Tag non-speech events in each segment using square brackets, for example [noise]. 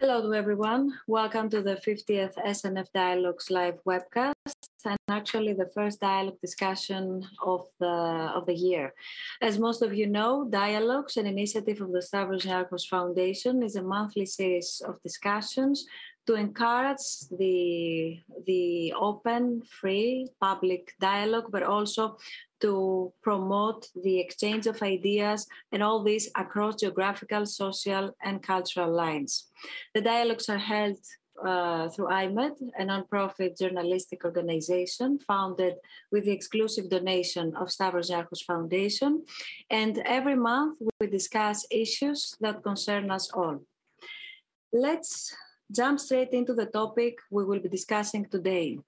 Hello to everyone. Welcome to the 50th SNF Dialogues live webcast and actually the first dialogue discussion of the of the year. As most of you know, Dialogues, an initiative of the Stavros Niarchos Foundation, is a monthly series of discussions to encourage the the open, free, public dialogue, but also to promote the exchange of ideas and all this across geographical, social, and cultural lines. The dialogues are held uh, through iMEdD, a nonprofit journalistic organization founded with the exclusive donation of Stavros Niarchos Foundation. And every month we discuss issues that concern us all. Let's jump straight into the topic we will be discussing today.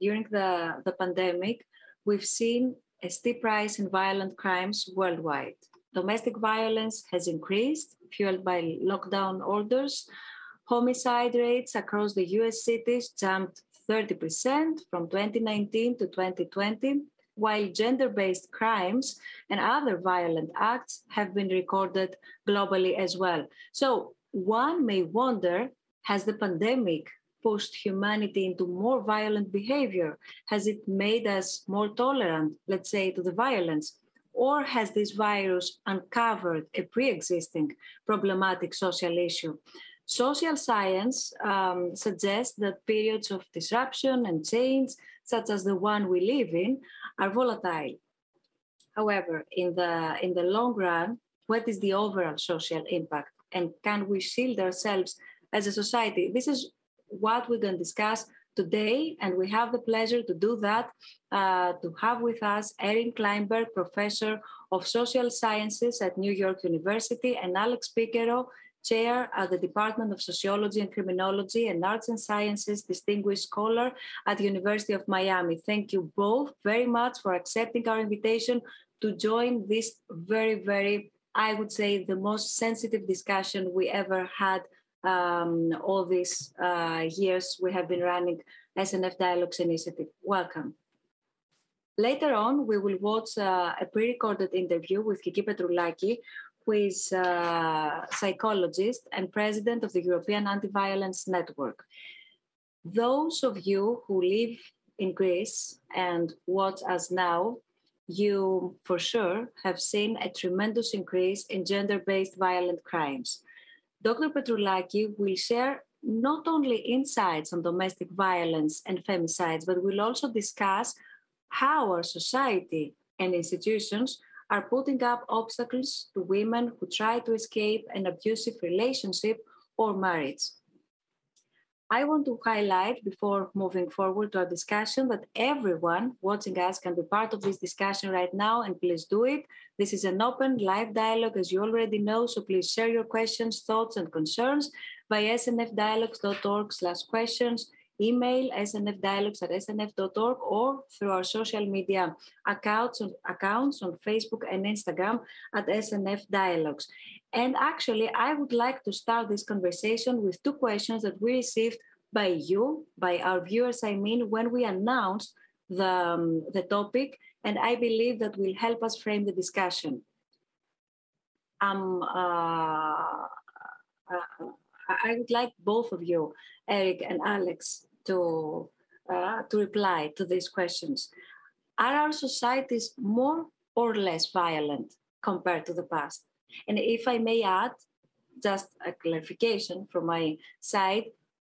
During the, the pandemic, we've seen a steep rise in violent crimes worldwide. Domestic violence has increased, fueled by lockdown orders. Homicide rates across the US cities jumped 30% from 2019 to 2020, while gender based crimes and other violent acts have been recorded globally as well. So, one may wonder has the pandemic pushed humanity into more violent behavior? Has it made us more tolerant, let's say, to the violence? Or has this virus uncovered a pre existing problematic social issue? Social science um, suggests that periods of disruption and change, such as the one we live in, are volatile. However, in the, in the long run, what is the overall social impact? And can we shield ourselves as a society? This is what we're going to discuss today, and we have the pleasure to do that, uh, to have with us Eric Klinenberg, Professor of Social Sciences at New York University, and Alex Piquero, Chair at the Department of Sociology and Criminology and Arts and Sciences, Distinguished Scholar at the University of Miami. Thank you both very much for accepting our invitation to join this very, very, I would say, the most sensitive discussion we ever had um, all these uh, years we have been running SNF Dialogues Initiative. Welcome. Later on, we will watch uh, a pre-recorded interview with Kiki Petroulaki, who is a psychologist and president of the European Anti-Violence Network. Those of you who live in Greece and watch us now, you for sure have seen a tremendous increase in gender-based violent crimes. Dr. Petroulaki will share not only insights on domestic violence and femicides, but will also discuss how our society and institutions are putting up obstacles to women who try to escape an abusive relationship or marriage. I want to highlight before moving forward to our discussion that everyone watching us can be part of this discussion right now, and please do it. This is an open live dialogue, as you already know, so please share your questions, thoughts, and concerns by snfdialogues.org slash questions, email snfdialogues at snf.org, or through our social media accounts on, accounts on Facebook and Instagram at SNF Dialogues. And actually, I would like to start this conversation with two questions that we received by you, by our viewers, I mean, when we announced the, um, the topic, and I believe that will help us frame the discussion. Um, uh, uh, I would like both of you, Eric and Alex, to, uh, to reply to these questions. Are our societies more or less violent compared to the past? And if I may add, just a clarification from my side,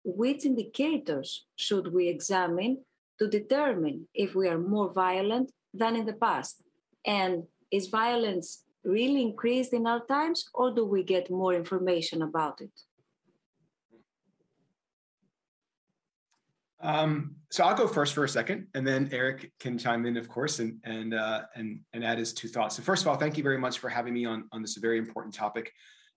which indicators should we examine to determine if we are more violent than in the past? And is violence really increased in our times, or do we get more information about it? Um, so I'll go first for a second, and then Eric can chime in, of course, and and uh, and and add his two thoughts. So first of all, thank you very much for having me on on this very important topic.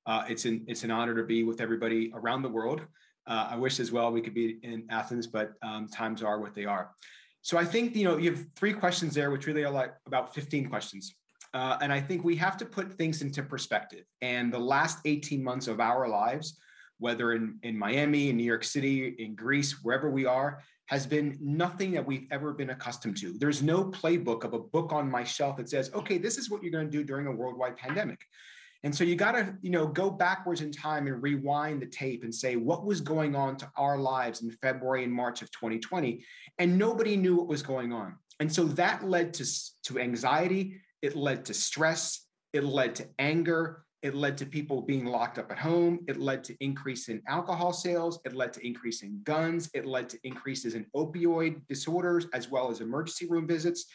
Uh, it's an it's an honor to be with everybody around the world. Uh, I wish as well we could be in Athens, but um, times are what they are. So I think you know you have three questions there, which really are like about 15 questions. Uh, and I think we have to put things into perspective. And the last 18 months of our lives whether in, in Miami, in New York City, in Greece, wherever we are, has been nothing that we've ever been accustomed to. There's no playbook of a book on my shelf that says, okay, this is what you're going to do during a worldwide pandemic. And so you got to, you know, go backwards in time and rewind the tape and say what was going on to our lives in February and March of 2020, and nobody knew what was going on. And so that led to, to anxiety, it led to stress, it led to anger, it led to people being locked up at home. It led to increase in alcohol sales. It led to increase in guns. It led to increases in opioid disorders as well as emergency room visits.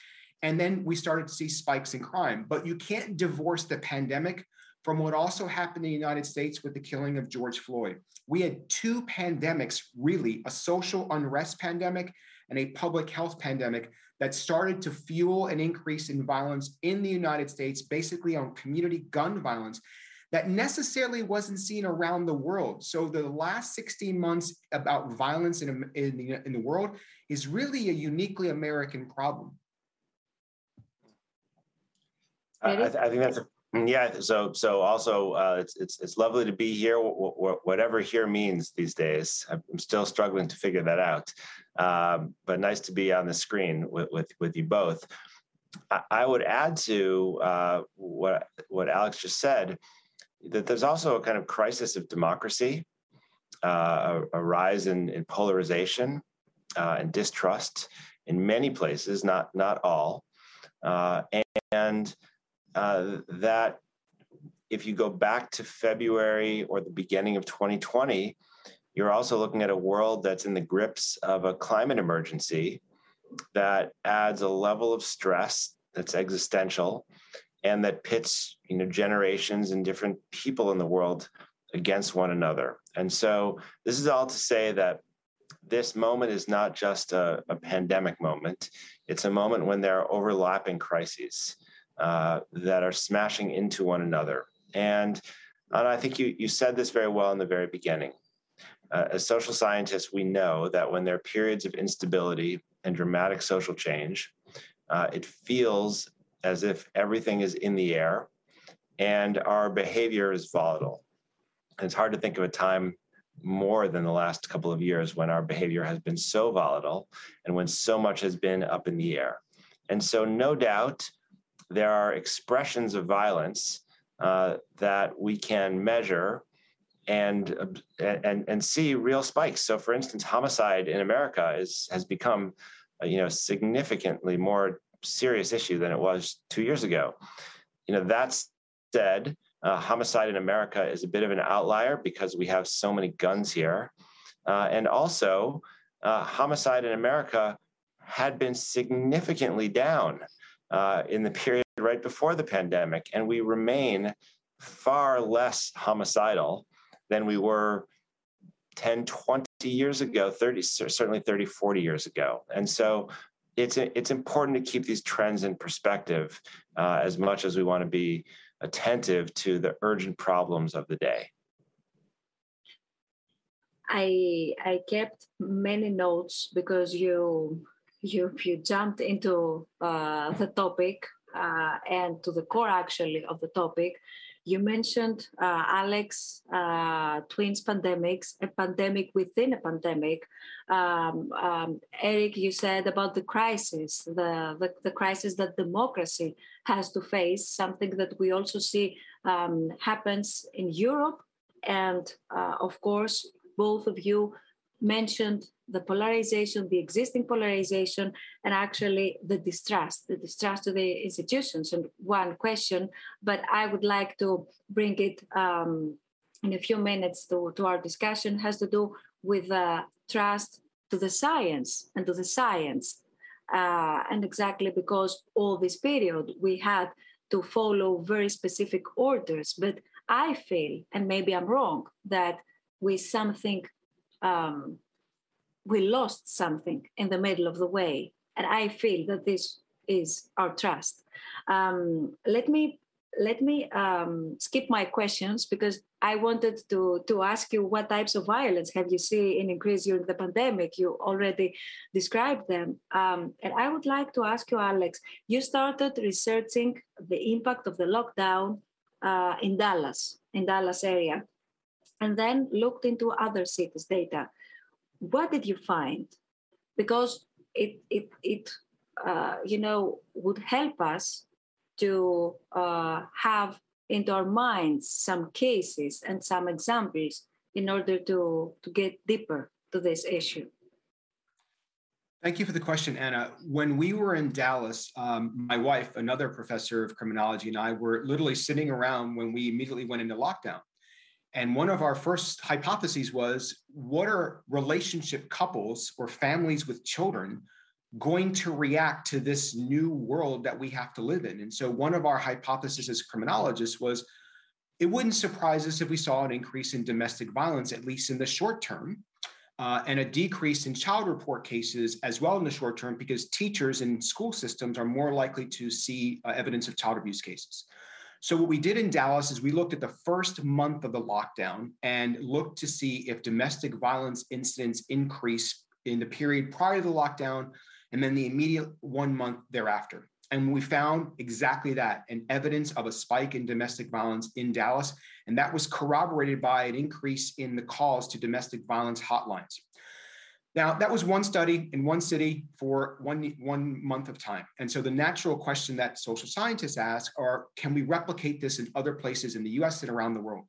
And then we started to see spikes in crime. But you can't divorce the pandemic from what also happened in the United States with the killing of George Floyd. We had two pandemics, really a social unrest pandemic and a public health pandemic that started to fuel an increase in violence in the United States, basically on community gun violence that necessarily wasn't seen around the world. So the last 16 months about violence in, in, the, in the world is really a uniquely American problem. I, I, think that's a, yeah. So so also uh, it's it's it's lovely to be here. whatever here means these days, I'm still struggling to figure that out. Um, but nice to be on the screen with with, with you both. I, I would add to uh, what what Alex just said that there's also a kind of crisis of democracy, uh, a, a, rise in, in polarization uh, and distrust in many places, not not all, uh, and uh, that if you go back to February or the beginning of 2020, you're also looking at a world that's in the grips of a climate emergency that adds a level of stress that's existential and that pits you know generations and different people in the world against one another. And so this is all to say that this moment is not just a, a pandemic moment. It's a moment when there are overlapping crises uh, that are smashing into one another. And, and I think you, you said this very well in the very beginning. Uh, as social scientists, we know that when there are periods of instability and dramatic social change, uh, it feels as if everything is in the air and our behavior is volatile. And it's hard to think of a time more than the last couple of years when our behavior has been so volatile and when so much has been up in the air. And so, no doubt, there are expressions of violence uh, that we can measure and, and and see real spikes. So, for instance, homicide in America is has become, you know, significantly more serious issue than it was two years ago. You know, that said, uh, homicide in America is a bit of an outlier because we have so many guns here, uh, and also uh, homicide in America had been significantly down uh, in the period right before the pandemic, and we remain far less homicidal than we were 10, 20 years ago, 30, certainly 30, 40 years ago. And so it's, it's important to keep these trends in perspective uh, as much as we want to be attentive to the urgent problems of the day. I I kept many notes because you you you jumped into uh, the topic uh, and to the core actually of the topic. You mentioned uh, Alex uh, twins pandemics, a pandemic within a pandemic. Um, um, Eric, you said about the crisis, the, the, the crisis that democracy has to face, something that we also see um, happens in Europe, and uh, of course, both of you mentioned the polarization, the existing polarization, and actually the distrust, the distrust to the institutions. And one question, but I would like to bring it um, in a few minutes to, to our discussion, has to do with uh, trust to the science and to the science. Uh, and exactly because all this period we had to follow very specific orders. But I feel, and maybe I'm wrong, that with something um, we lost something in the middle of the way. And I feel that this is our trust. Um, let me let me um, skip my questions because I wanted to to ask you what types of violence have you seen in increase during the pandemic? You already described them, um, and I would like to ask you, Alex. You started researching the impact of the lockdown uh, in Dallas, in Dallas area, and then looked into other cities' data what did you find? Because it it it uh, you know would help us to uh, have into our minds some cases and some examples in order to, to get deeper to this issue? Thank you for the question, Anna. When we were in Dallas, um, my wife, another professor of criminology, and I were literally sitting around when we immediately went into lockdown. And one of our first hypotheses was what are relationship couples or families with children going to react to this new world that we have to live in? And so, one of our hypotheses as criminologists was it wouldn't surprise us if we saw an increase in domestic violence, at least in the short term, uh, and a decrease in child report cases as well in the short term, because teachers and school systems are more likely to see uh, evidence of child abuse cases. So what we did in Dallas is we looked at the first month of the lockdown and looked to see if domestic violence incidents increase in the period prior to the lockdown and then the immediate one month thereafter. And we found exactly that an evidence of a spike in domestic violence in Dallas. And that was corroborated by an increase in the calls to domestic violence hotlines. Now, that was one study in one city for one, one month of time. And so the natural question that social scientists ask are can we replicate this in other places in the US and around the world?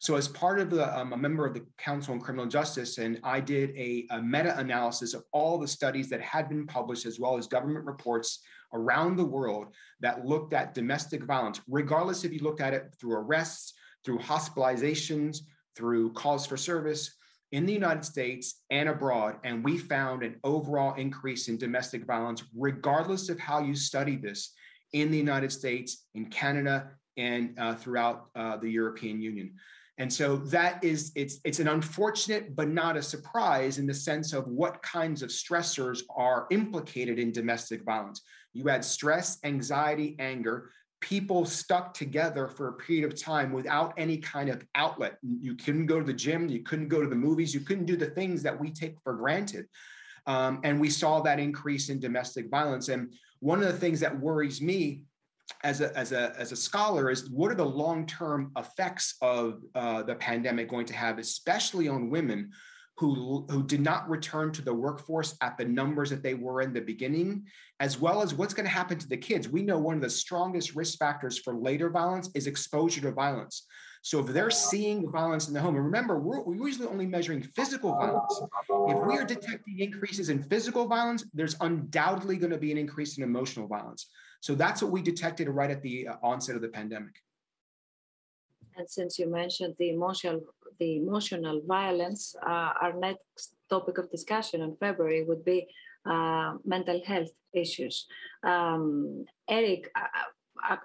So, as part of the, um, a member of the Council on Criminal Justice, and I did a, a meta analysis of all the studies that had been published, as well as government reports around the world that looked at domestic violence, regardless if you looked at it through arrests, through hospitalizations, through calls for service, in the United States and abroad, and we found an overall increase in domestic violence, regardless of how you study this, in the United States, in Canada, and uh, throughout uh, the European Union. And so that is it's it's an unfortunate but not a surprise in the sense of what kinds of stressors are implicated in domestic violence. You add stress, anxiety, anger, people stuck together for a period of time without any kind of outlet. You couldn't go to the gym, you couldn't go to the movies, you couldn't do the things that we take for granted. Um, and we saw that increase in domestic violence. And one of the things that worries me as a, as a, as a scholar is what are the long-term effects of uh, the pandemic going to have, especially on women who, who did not return to the workforce at the numbers that they were in the beginning, as well as what's going to happen to the kids. We know one of the strongest risk factors for later violence is exposure to violence. So if they're seeing violence in the home, and remember, we're, we're usually only measuring physical violence. If we are detecting increases in physical violence, there's undoubtedly going to be an increase in emotional violence. So that's what we detected right at the uh, onset of the pandemic. And since you mentioned the emotional, the emotional violence, uh, our next topic of discussion in February would be uh, mental health issues. Um, Eric,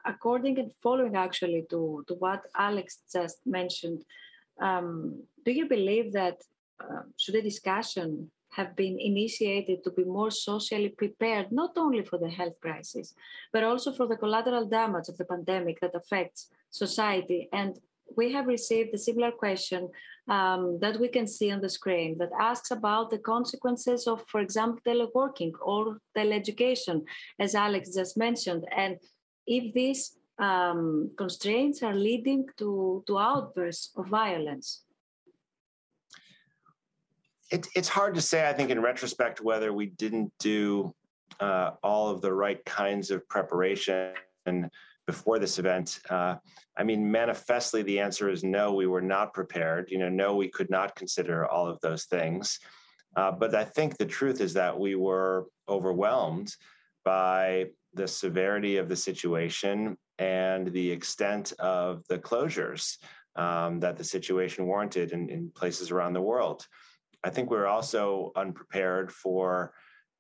according and following actually to, to what Alex just mentioned, um, do you believe that uh, should a discussion have been initiated to be more socially prepared, not only for the health crisis, but also for the collateral damage of the pandemic that affects society. And we have received a similar question um, that we can see on the screen that asks about the consequences of, for example, teleworking or teleeducation, as Alex just mentioned. And if these um, constraints are leading to, to outbursts of violence. It, it's hard to say, I think, in retrospect, whether we didn't do uh, all of the right kinds of preparation before this event. Uh, I mean, manifestly, the answer is no, we were not prepared. You know, no, we could not consider all of those things. Uh, but I think the truth is that we were overwhelmed by the severity of the situation and the extent of the closures um, that the situation warranted in, in places around the world. I think we're also unprepared for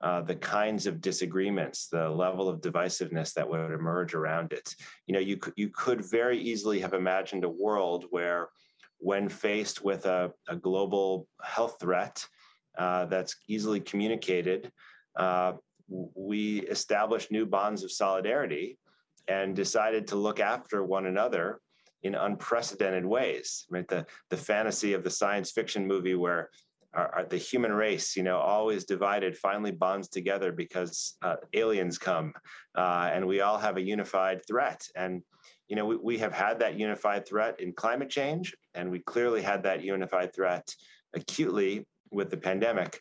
uh, the kinds of disagreements, the level of divisiveness that would emerge around it. You know, you could, you could very easily have imagined a world where, when faced with a, a global health threat uh, that's easily communicated, uh, we established new bonds of solidarity and decided to look after one another in unprecedented ways. Right, the the fantasy of the science fiction movie where our, our, the human race, you know, always divided, finally bonds together because uh, aliens come, uh, and we all have a unified threat. And you know, we, we have had that unified threat in climate change, and we clearly had that unified threat acutely with the pandemic.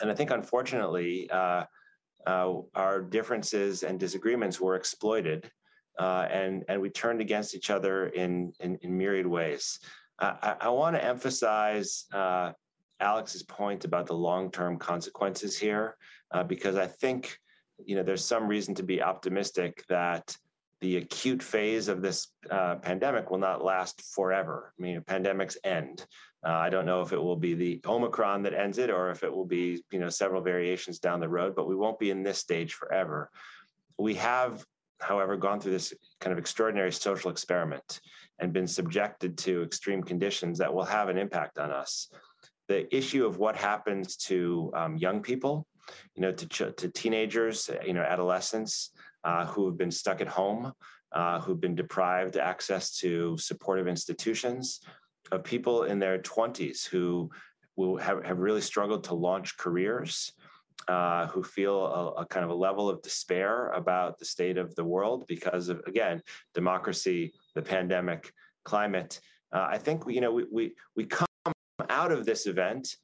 And I think, unfortunately, uh, uh our differences and disagreements were exploited uh, and and we turned against each other in in, in myriad ways. I, I want to emphasize uh, Alex's point about the long-term consequences here, uh, because I think you know there's some reason to be optimistic that the acute phase of this uh, pandemic will not last forever. I mean, pandemics end. Uh, I don't know if it will be the Omicron that ends it, or if it will be you know several variations down the road. But we won't be in this stage forever. We have, however, gone through this kind of extraordinary social experiment and been subjected to extreme conditions that will have an impact on us the issue of what happens to um, young people, you know, to, ch- to teenagers, you know, adolescents uh, who have been stuck at home, uh, who've been deprived access to supportive institutions, of people in their 20s who will have, have really struggled to launch careers. Uh, who feel a, a, kind of a level of despair about the state of the world because of again democracy, the pandemic, climate. Uh, I think you know we we we come out of this event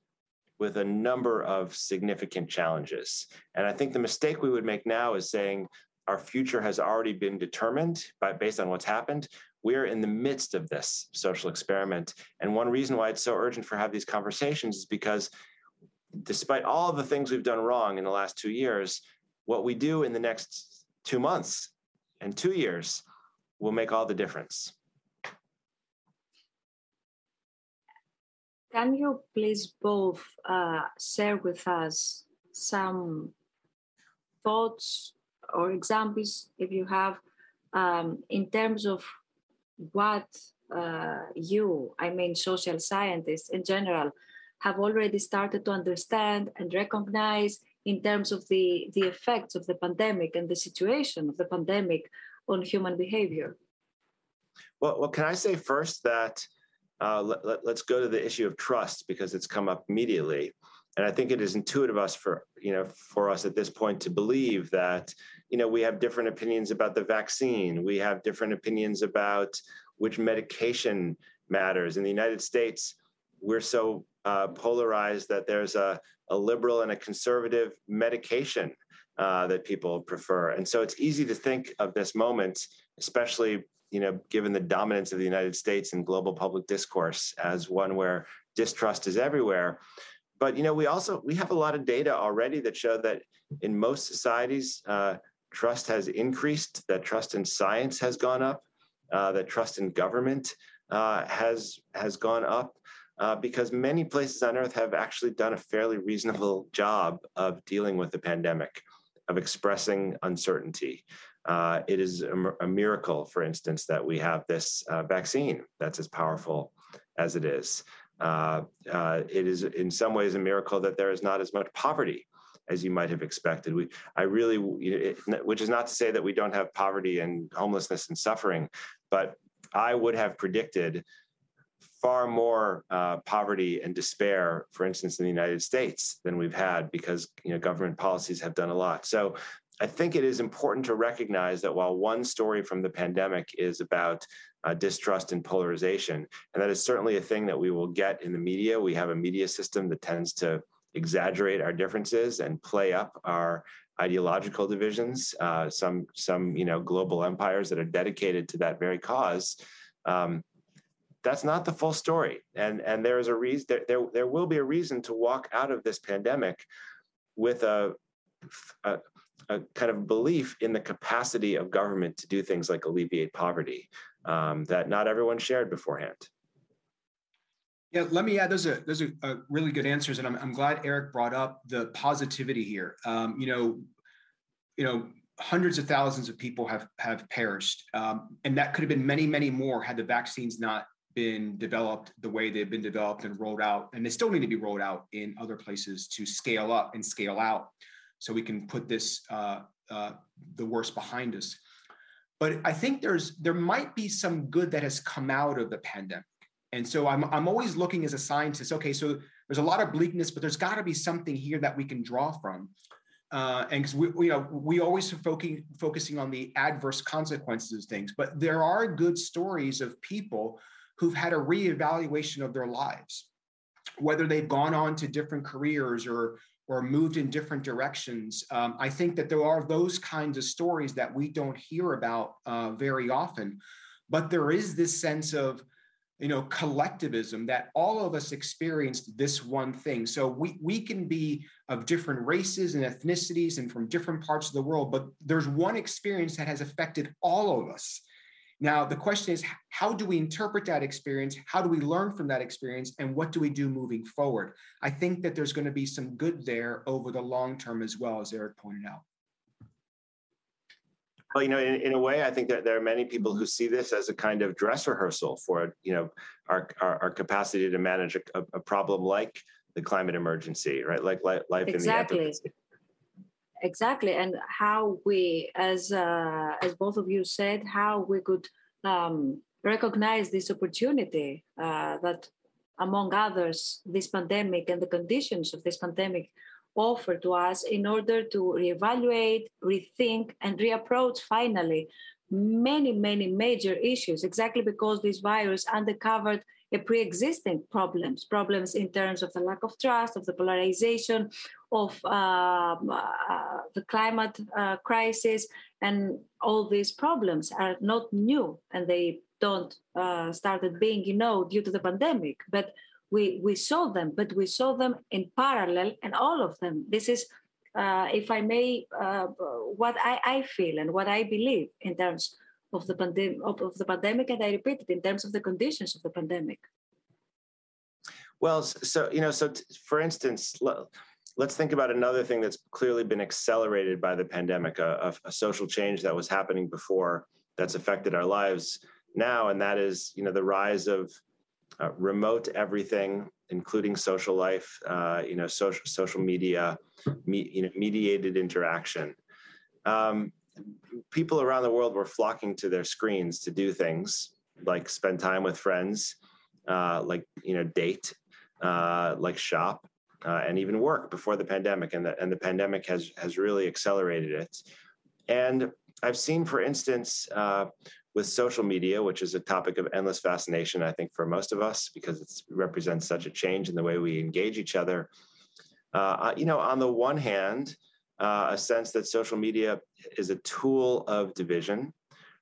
with a number of significant challenges. And I think the mistake we would make now is saying our future has already been determined by based on what's happened. We're in the midst of this social experiment. And one reason why it's so urgent for have these conversations is because despite all of the things we've done wrong in the last two years, what we do in the next two months and two years will make all the difference. Can you please both uh, share with us some thoughts or examples, if you have, um, in terms of what uh, you, I mean, social scientists in general, have already started to understand and recognize in terms of the, the effects of the pandemic and the situation of the pandemic on human behavior? Well, well can I say first that uh, let, let, let's go to the issue of trust because it's come up immediately. And I think it is intuitive us for you know for us at this point to believe that you know we have different opinions about the vaccine, we have different opinions about which medication matters. In the United States, we're so uh, polarized that there's a, a liberal and a conservative medication uh, that people prefer. And so it's easy to think of this moment, especially you know, given the dominance of the United States in global public discourse as one where distrust is everywhere. But you know, we also we have a lot of data already that show that in most societies, uh, trust has increased. That trust in science has gone up. Uh, that trust in government uh, has has gone up. Uh, because many places on earth have actually done a fairly reasonable job of dealing with the pandemic, of expressing uncertainty, uh, it is a, a, miracle, for instance, that we have this uh, vaccine that's as powerful as it is. Uh, uh, it is in some ways a miracle that there is not as much poverty as you might have expected. We, I really, it, which is not to say that we don't have poverty and homelessness and suffering, but I would have predicted far more uh, poverty and despair, for instance, in the United States than we've had because you know government policies have done a lot. So I think it is important to recognize that while one story from the pandemic is about uh, distrust and polarization, and that is certainly a thing that we will get in the media. We have a media system that tends to exaggerate our differences and play up our ideological divisions. Uh, some some you know global empires that are dedicated to that very cause. Um, that's not the full story, and and there is a reason. There, there there will be a reason to walk out of this pandemic with a, a a kind of belief in the capacity of government to do things like alleviate poverty um, that not everyone shared beforehand. Yeah, let me add. Those are those are uh, really good answers, and I'm, I'm glad Eric brought up the positivity here. Um, you know, you know, hundreds of thousands of people have have perished, um, and that could have been many, many more had the vaccines not been developed the way they've been developed and rolled out, and they still need to be rolled out in other places to scale up and scale out so we can put this uh, uh, the worst behind us. But I think there's there might be some good that has come out of the pandemic. And so I'm I'm always looking as a scientist. Okay, so there's a lot of bleakness, but there's got to be something here that we can draw from. Uh, and because we, we, you know, we always are focusing focusing on the adverse consequences of things, but there are good stories of people who've had a reevaluation of their lives, whether they've gone on to different careers or or moved in different directions. Um, I think that there are those kinds of stories that we don't hear about uh, very often, but there is this sense of you know collectivism that all of us experienced this one thing. So we we can be of different races and ethnicities and from different parts of the world but there's one experience that has affected all of us now the question is how do we interpret that experience? How do we learn from that experience? And what do we do moving forward? I think that there's going to be some good there over the long term as well as eric pointed out. Well, you know, in, in a way, I think that there are many people who see this as a kind of dress rehearsal for, you know, our our, our capacity to manage a, a, problem like the climate emergency, right? Like life exactly. in the Exactly, and how we, as uh, as both of you said, how we could um, recognize this opportunity uh, that, among others, this pandemic and the conditions of this pandemic offer to us in order to reevaluate, rethink, and reapproach finally many, many major issues, exactly because this virus uncovered a pre-existing problems, problems in terms of the lack of trust, of the polarization, of um, uh, the climate uh, crisis, and all these problems are not new, and they don't uh, started being, you know, due to the pandemic, but we, we saw them, but we saw them in parallel and all of them. This is, uh, if I may, uh, what I, I feel and what I believe in terms of the, pandemic, of, the pandemic, and I repeat it, in terms of the conditions of the pandemic. Well, so, you know, so t- for instance, let's think about another thing that's clearly been accelerated by the pandemic, a, a, social change that was happening before that's affected our lives now, and that is, you know, the rise of uh, remote everything, including social life, uh, you know, social social media, me, you know, mediated interaction. Um, people around the world were flocking to their screens to do things like spend time with friends, uh, like you know, date, uh, like shop, uh, and even work before the pandemic. And the and the pandemic has has really accelerated it. And I've seen, for instance, uh, with social media, which is a topic of endless fascination, I think, for most of us, because it represents such a change in the way we engage each other. Uh, you know, on the one hand, uh, a sense that social media is a tool of division,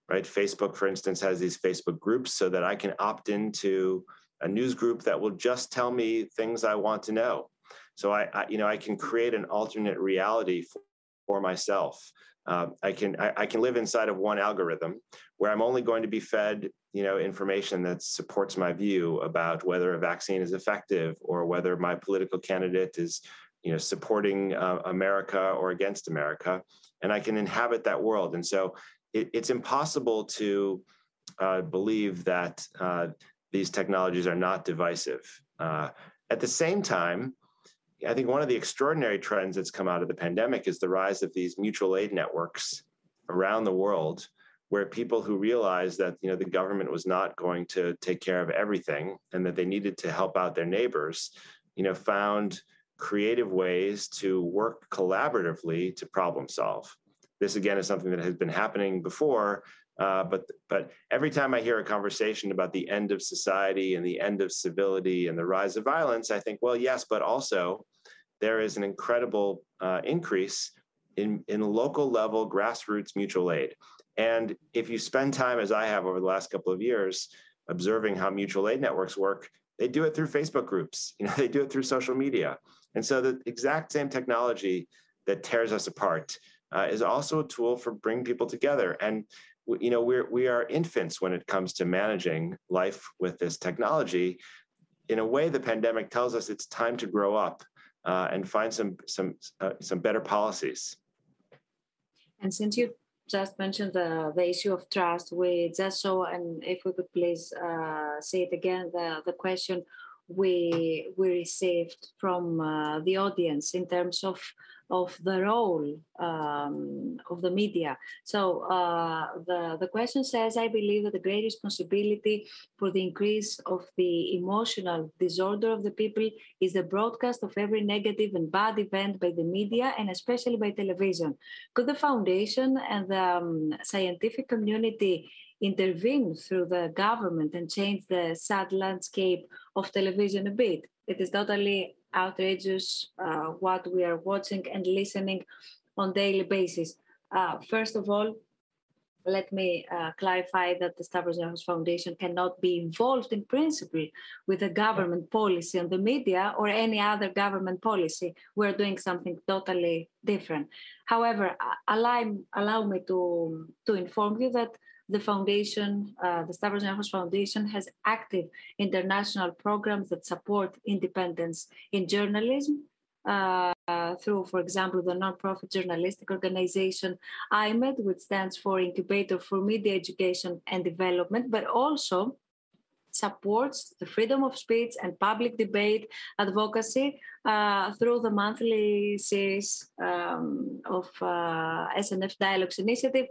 right? Facebook, for instance, has these Facebook groups so that I can opt into a news group that will just tell me things I want to know. So I, I you know, I can create an alternate reality for, for myself. Uh, I can I, I, can live inside of one algorithm where I'm only going to be fed you know information that supports my view about whether a vaccine is effective or whether my political candidate is you know supporting uh, America or against America, and I can inhabit that world. And so it, it's impossible to uh, believe that uh, these technologies are not divisive. Uh, at the same time, I think one of the extraordinary trends that's come out of the pandemic is the rise of these mutual aid networks around the world where people who realized that you know the government was not going to take care of everything and that they needed to help out their neighbors you know found creative ways to work collaboratively to problem solve. This again is something that has been happening before uh, but but every time I hear a conversation about the end of society and the end of civility and the rise of violence, I think, well, yes, but also there is an incredible uh, increase in in local level grassroots mutual aid. And if you spend time, as I have over the last couple of years, observing how mutual aid networks work, they do it through Facebook groups. You know, [laughs] they do it through social media. And so the exact same technology that tears us apart uh, is also a tool for bringing people together. And you know we're we are infants when it comes to managing life with this technology in a way the pandemic tells us it's time to grow up uh, and find some some uh, some better policies. And since you just mentioned the, the issue of trust we just saw and if we could please uh, say it again the, the question we we received from uh, the audience in terms of of the role um, of the media. So uh, the, the question says, I believe that the great responsibility for the increase of the emotional disorder of the people is the broadcast of every negative and bad event by the media and especially by television. Could the foundation and the um, scientific community intervene through the government and change the sad landscape of television a bit? It is totally outrageous uh, what we are watching and listening on daily basis. Uh, first of all, let me uh, clarify that the Stavros Niarchos Foundation cannot be involved in principle with a government policy on the media or any other government policy. We're doing something totally different. However, allow, allow me to, to inform you that the foundation, uh, the Stavros Niarchos Foundation, has active international programs that support independence in journalism uh, through, for example, the nonprofit journalistic organization iMEdD, which stands for Incubator for Media Education and Development, but also supports the freedom of speech and public debate advocacy uh, through the monthly series um, of uh, SNF Dialogues Initiative,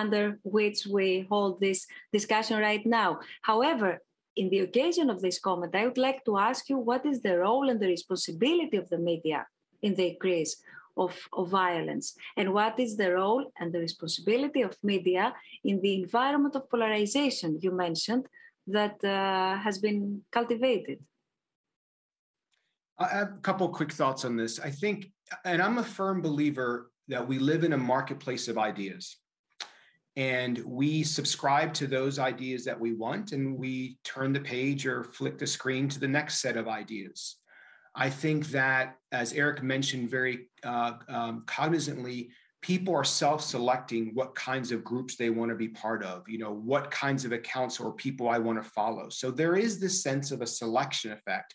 under which we hold this discussion right now. However, in the occasion of this comment, I would like to ask you what is the role and the responsibility of the media in the increase of, of violence? And what is the role and the responsibility of media in the environment of polarization you mentioned that uh, has been cultivated? I have a couple quick thoughts on this. I think, and I'm a firm believer that we live in a marketplace of ideas and we subscribe to those ideas that we want and we turn the page or flick the screen to the next set of ideas i think that as eric mentioned very uh, um, cognizantly people are self-selecting what kinds of groups they want to be part of you know what kinds of accounts or people i want to follow so there is this sense of a selection effect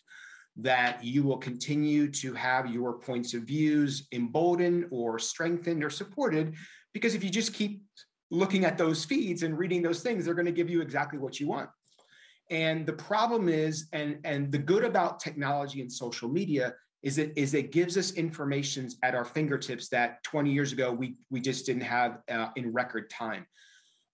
that you will continue to have your points of views emboldened or strengthened or supported because if you just keep looking at those feeds and reading those things, they're going to give you exactly what you want. And the problem is, and, and the good about technology and social media is it is it gives us information at our fingertips that 20 years ago we we just didn't have uh, in record time.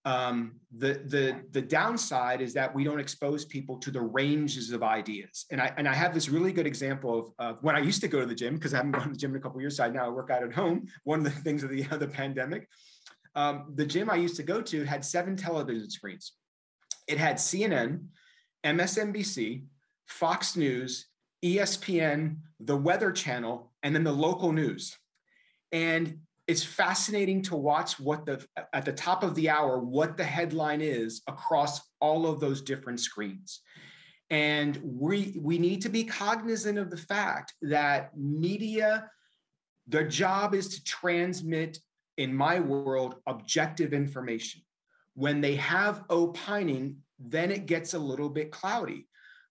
Um, the the the downside is that we don't expose people to the ranges of ideas. And I and I have this really good example of, of when I used to go to the gym because I haven't gone to the gym in a couple years. So I now I work out at home. One of the things of the, of the pandemic um, the gym I used to go to had seven television screens. It had CNN, MSNBC, Fox News, ESPN, the Weather Channel, and then the local news. And it's fascinating to watch what the at the top of the hour what the headline is across all of those different screens. And we we need to be cognizant of the fact that media their job is to transmit in my world, objective information. When they have opining, then it gets a little bit cloudy.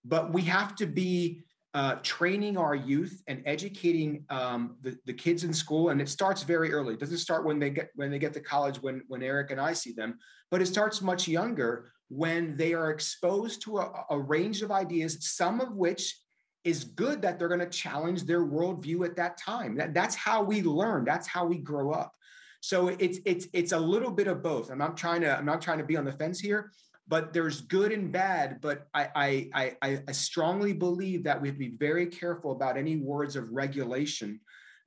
But we have to be uh, training our youth and educating um, the, the kids in school, and it starts very early. It doesn't start when they get when they get to college when when Eric and I see them, but it starts much younger when they are exposed to a, a range of ideas, some of which is good that they're going to challenge their worldview at that time. That, that's how we learn. That's how we grow up. So it's it's it's a little bit of both. I'm not trying to I'm not trying to be on the fence here, but there's good and bad. But I I I, I strongly believe that we have to be very careful about any words of regulation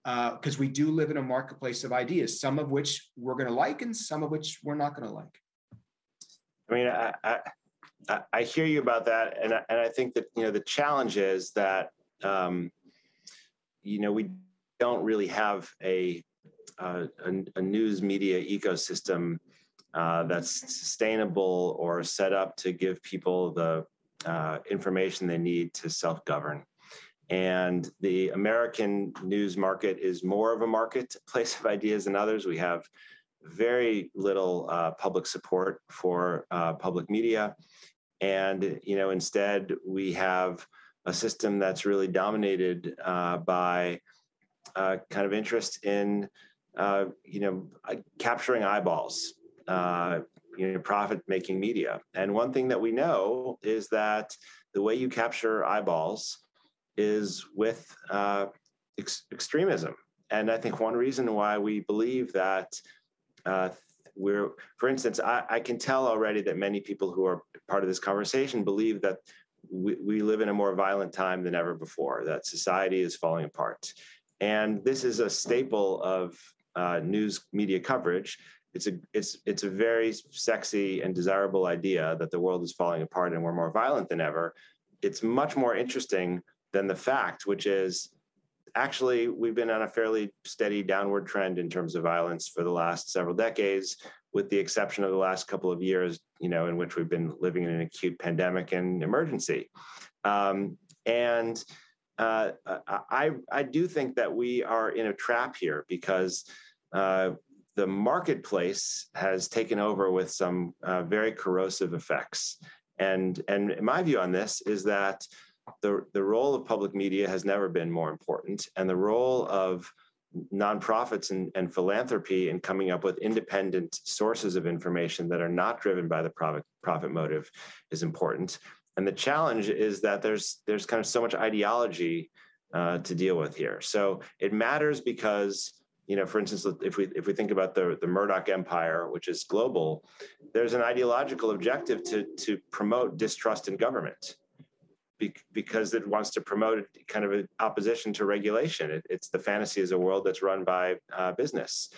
because uh, we do live in a marketplace of ideas, some of which we're going to like and some of which we're not going to like. I mean, I, I, I hear you about that, and I, and I think that you know the challenge is that um, you know we don't really have a a, a, news media ecosystem uh, that's sustainable or set up to give people the uh, information they need to self-govern. And the American news market is more of a marketplace [laughs] of ideas than others. We have very little uh, public support for uh, public media, and you know instead we have a system that's really dominated uh, by kind of interest in you know, capturing eyeballs, uh, you know, profit-making media. And one thing that we know is that the way you capture eyeballs is with uh, ex- extremism. And I think one reason why we believe that uh, we're, for instance, I, I, can tell already that many people who are part of this conversation believe that we, we live in a more violent time than ever before, that society is falling apart. And this is a staple of uh, news media coverage, it's a it's it's a very sexy and desirable idea that the world is falling apart and we're more violent than ever. It's much more interesting than the fact, which is actually we've been on a fairly steady downward trend in terms of violence for the last several decades, with the exception of the last couple of years, you know, in which we've been living in an acute pandemic and emergency. Um, and uh, I, I do think that we are in a trap here because uh, the marketplace has taken over with some uh, very corrosive effects. And, and my view on this is that the, the role of public media has never been more important, and the role of nonprofits and, and philanthropy in coming up with independent sources of information that are not driven by the profit, profit motive is important. And the challenge is that there's there's kind of so much ideology uh, to deal with here. So it matters because you know, for instance, if we if we think about the the Murdoch empire, which is global, there's an ideological objective to to promote distrust in government because it wants to promote kind of an opposition to regulation. It, it's the fantasy is a world that's run by uh, business.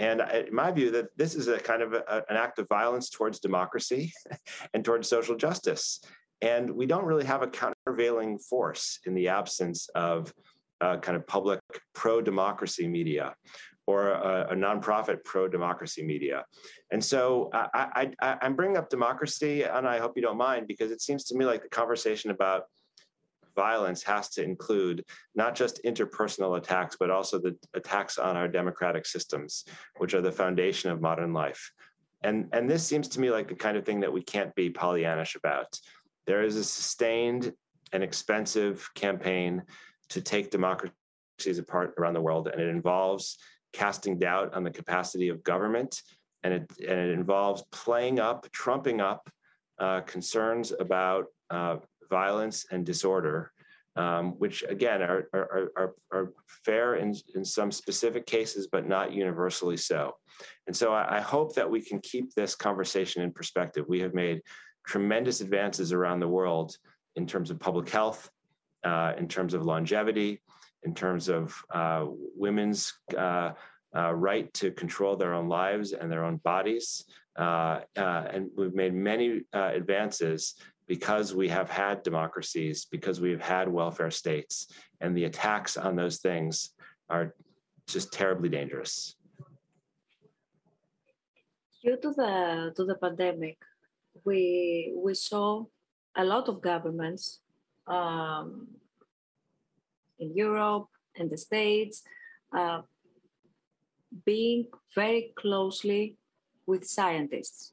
And in my view, that this is a kind of a, an act of violence towards democracy [laughs] and towards social justice. And we don't really have a countervailing force in the absence of uh, kind of public pro democracy media or a, a nonprofit pro democracy media. And so I, I, I'm bringing up democracy, and I hope you don't mind, because it seems to me like the conversation about violence has to include not just interpersonal attacks, but also the attacks on our democratic systems, which are the foundation of modern life. And, and this seems to me like the kind of thing that we can't be Pollyannish about. There is a sustained and expensive campaign to take democracies apart around the world, and it involves casting doubt on the capacity of government, and it, and it involves playing up, trumping up uh, concerns about uh, violence and disorder, um, which again are, are, are, are, fair in, in some specific cases, but not universally so. And so I, I hope that we can keep this conversation in perspective. We have made tremendous advances around the world in terms of public health, uh, in terms of longevity, in terms of uh, women's uh, uh, right to control their own lives and their own bodies. And we've made many advances because we have had democracies, because we have had welfare states, and the attacks on those things are just terribly dangerous. Due to the to the pandemic, we we saw a lot of governments um, in Europe and the States, uh, being very closely with scientists.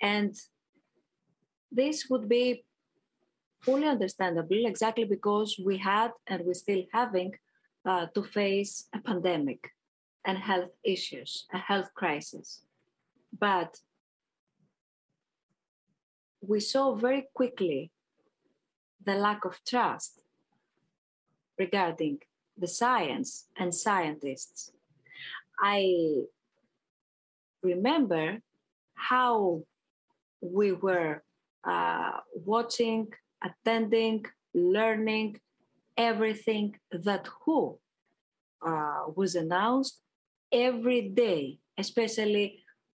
And this would be fully understandable exactly because we had and we're still having uh, to face a pandemic and health issues, a health crisis. But we saw very quickly the lack of trust regarding the science and scientists. I remember how we were uh, watching, attending, learning everything that WHO uh, was announced every day, especially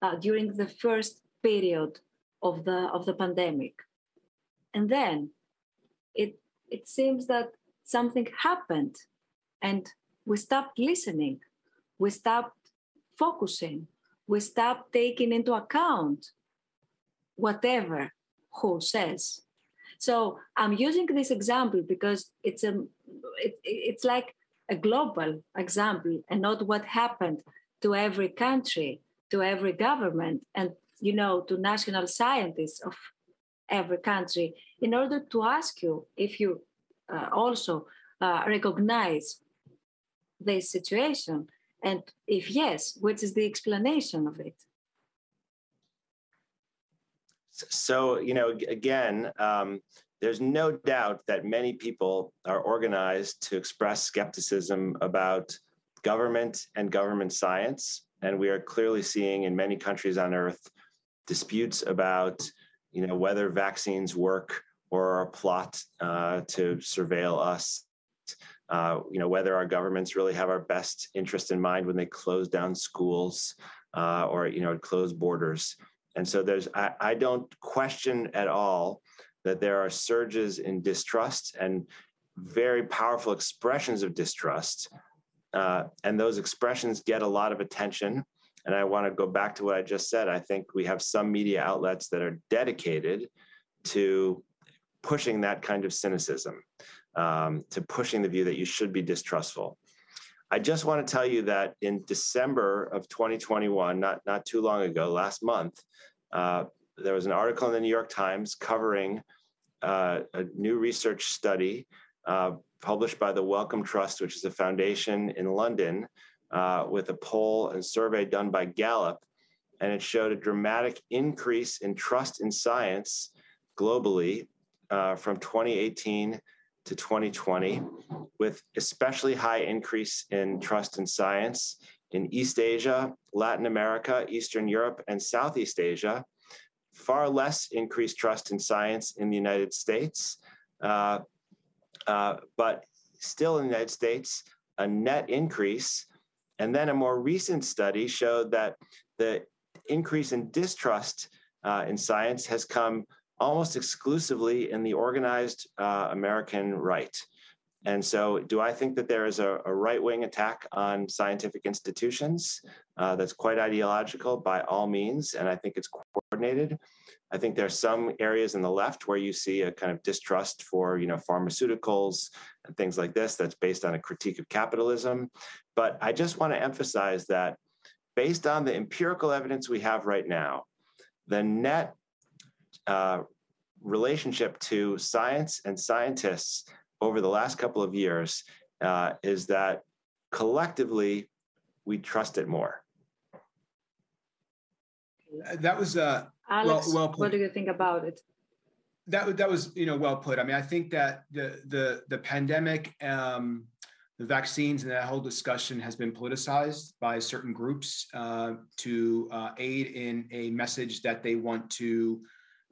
uh, during the first period of the of the pandemic. And then it it seems that something happened and we stopped listening. We stopped focusing. We stopped taking into account whatever who says. So i'm using this example because it's a it, it's like a global example and not what happened to every country to every government and you know to national scientists of every country in order to ask you if you uh, also uh, recognize this situation? And if yes, what is the explanation of it? So, you know, again, um, there's no doubt that many people are organized to express skepticism about government and government science. And we are clearly seeing in many countries on earth disputes about, you know, whether vaccines work or are a plot uh, to surveil us. Uh, you know, whether our governments really have our best interest in mind when they close down schools uh, or, you know, close borders. And so there's, I, I don't question at all that there are surges in distrust and very powerful expressions of distrust. Uh, and those expressions get a lot of attention. And I want to go back to what I just said. I think we have some media outlets that are dedicated to pushing that kind of cynicism, um, to pushing the view that you should be distrustful. I just want to tell you that in December of 2021, not, not too long ago, last month, uh, there was an article in the New York Times covering uh, a new research study uh, published by the Wellcome Trust, which is a foundation in London, uh, with a poll and survey done by Gallup. And it showed a dramatic increase in trust in science globally uh, from 2018 to 2020, with especially high increase in trust in science in East Asia, Latin America, Eastern Europe, and Southeast Asia. Far less increased trust in science in the United States, uh, uh, but still in the United States, a net increase. And then a more recent study showed that the increase in distrust uh, in science has come almost exclusively in the organized uh, American right. And so, do I think that there is a, a right wing attack on scientific institutions uh, that's quite ideological by all means? And I think it's coordinated. I think there are some areas in the left where you see a kind of distrust for, you know, pharmaceuticals and things like this that's based on a critique of capitalism. But I just want to emphasize that based on the empirical evidence we have right now, the net uh, relationship to science and scientists over the last couple of years uh, is that collectively we trust it more. That was uh, Alex. Well, well what do you think about it? That that was you know well put. I mean, I think that the the the pandemic, um, the vaccines, and that whole discussion has been politicized by certain groups uh, to uh, aid in a message that they want to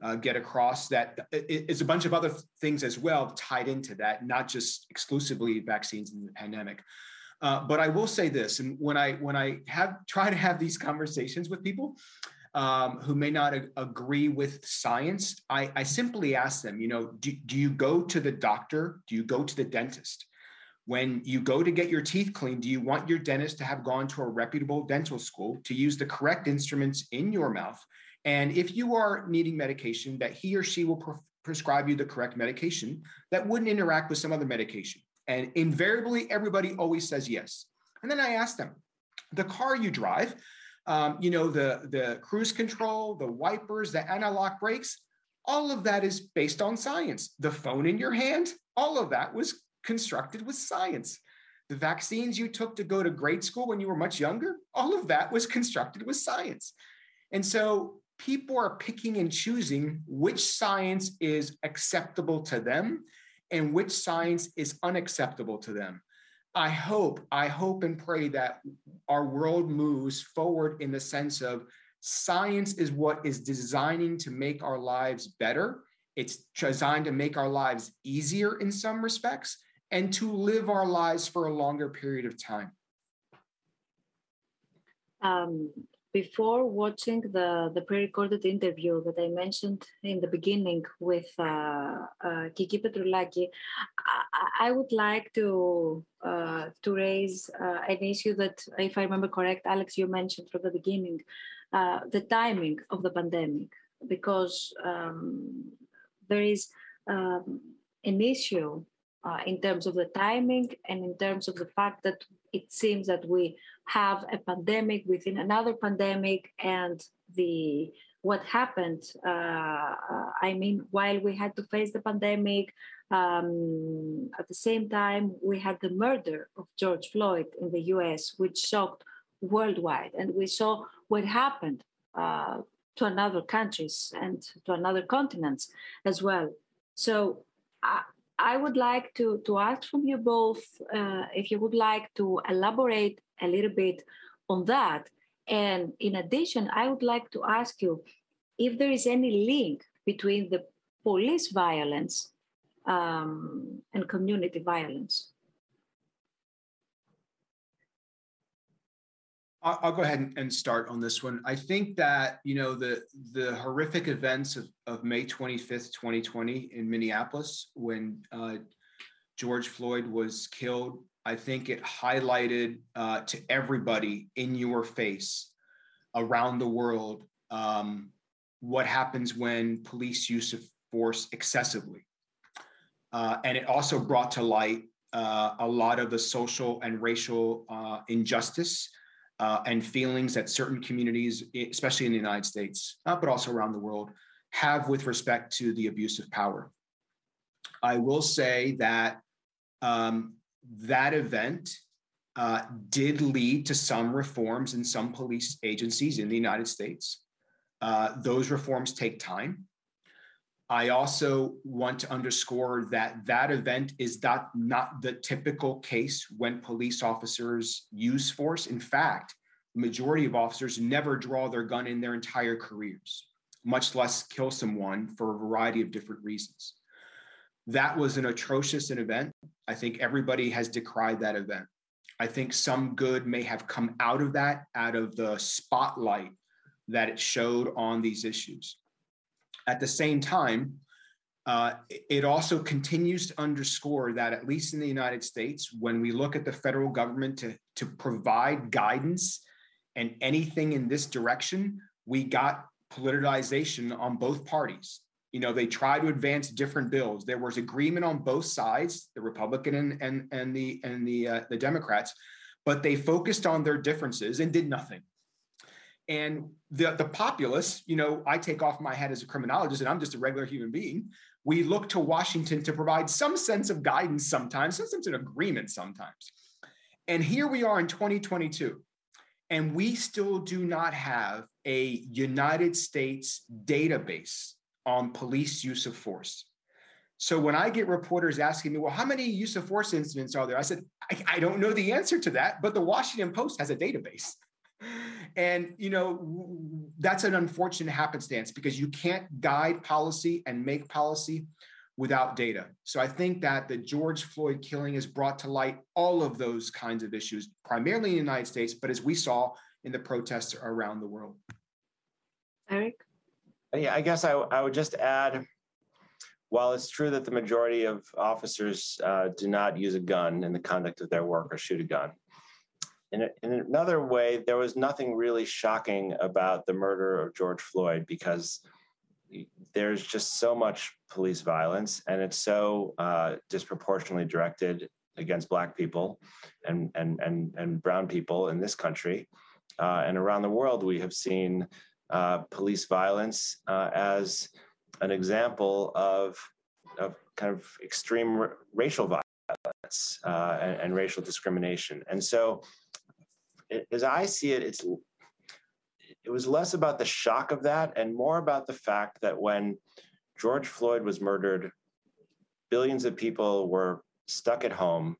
uh, get across that it's a bunch of other things as well tied into that, not just exclusively vaccines and the pandemic. Uh, but I will say this, and when I when I have [laughs] try to have these conversations with people um, who may not a- agree with science, I, I simply ask them, you know, do, do you go to the doctor? Do you go to the dentist? When you go to get your teeth cleaned, do you want your dentist to have gone to a reputable dental school to use the correct instruments in your mouth and if you are needing medication, that he or she will pre- prescribe you the correct medication that wouldn't interact with some other medication. And invariably, everybody always says yes. And then I ask them, the car you drive, um, you know, the, the cruise control, the wipers, the anti-lock brakes, all of that is based on science. The phone in your hand, all of that was constructed with science. The vaccines you took to go to grade school when you were much younger, all of that was constructed with science. And so people are picking and choosing which science is acceptable to them and which science is unacceptable to them. I hope, I hope and pray that our world moves forward in the sense of science is what is designing to make our lives better. It's designed to make our lives easier in some respects and to live our lives for a longer period of time. Um, before watching the, the pre-recorded interview that I mentioned in the beginning with uh, uh, Kiki Petroulaki, I, I, would like to uh, to raise uh, an issue that, if I remember correct, Alex, you mentioned from the beginning, uh, the timing of the pandemic, because um, there is um, an issue uh, in terms of the timing and in terms of the fact that it seems that we have a pandemic within another pandemic and the what happened uh, i mean while we had to face the pandemic um, at the same time we had the murder of george floyd in the us which shocked worldwide. And we saw what happened uh, to another countries and to another continents as well. So uh, I would like to, to ask from you both uh, if you would like to elaborate a little bit on that. And in addition, I would like to ask you if there is any link between the police violence um, and community violence. I'll go ahead and start on this one. I think that you know the the horrific events of, of May 25th, 2020 in Minneapolis, when uh, George Floyd was killed, I think it highlighted uh, to everybody in your face around the world um, what happens when police use of force excessively. Uh, and it also brought to light uh, a lot of the social and racial uh, injustice uh, and feelings that certain communities, especially in the United States, uh, but also around the world, have with respect to the abuse of power. I will say that um, that event uh, did lead to some reforms in some police agencies in the United States. Uh, those reforms take time. I also want to underscore that that event is not, not the typical case when police officers use force. In fact, the majority of officers never draw their gun in their entire careers, much less kill someone for a variety of different reasons. That was an atrocious event. I think everybody has decried that event. I think some good may have come out of that, out of the spotlight that it showed on these issues. At the same time, uh, it also continues to underscore that, at least in the United States, when we look at the federal government to, to provide guidance and anything in this direction, we got politicization on both parties. You know they tried to advance different bills. There was agreement on both sides the republican and and, and the and the uh, the democrats but they focused on their differences and did nothing and the the populace you know i take off my hat as a criminologist and i'm just a regular human being we look to washington to provide some sense of guidance sometimes some sense of agreement sometimes and here we are in 2022 and we still do not have a united states database on police use of force. So when I get reporters asking me, well, how many use of force incidents are there? I said, I, I don't know the answer to that, but the Washington Post has a database. And you know that's an unfortunate happenstance because you can't guide policy and make policy without data. So I think that the George Floyd killing has brought to light all of those kinds of issues, primarily in the United States, but as we saw in the protests around the world. Eric? Yeah, I guess I, I would just add while it's true that the majority of officers uh, do not use a gun in the conduct of their work or shoot a gun, in, in another way, there was nothing really shocking about the murder of George Floyd because there's just so much police violence and it's so uh, disproportionately directed against black people and, and, and, and brown people in this country. Uh, and around the world, we have seen uh, police violence uh, as an example of, of kind of extreme r- racial violence uh, and, and, racial discrimination. And so, as I see it, it's it was less about the shock of that and more about the fact that when George Floyd was murdered, billions of people were stuck at home,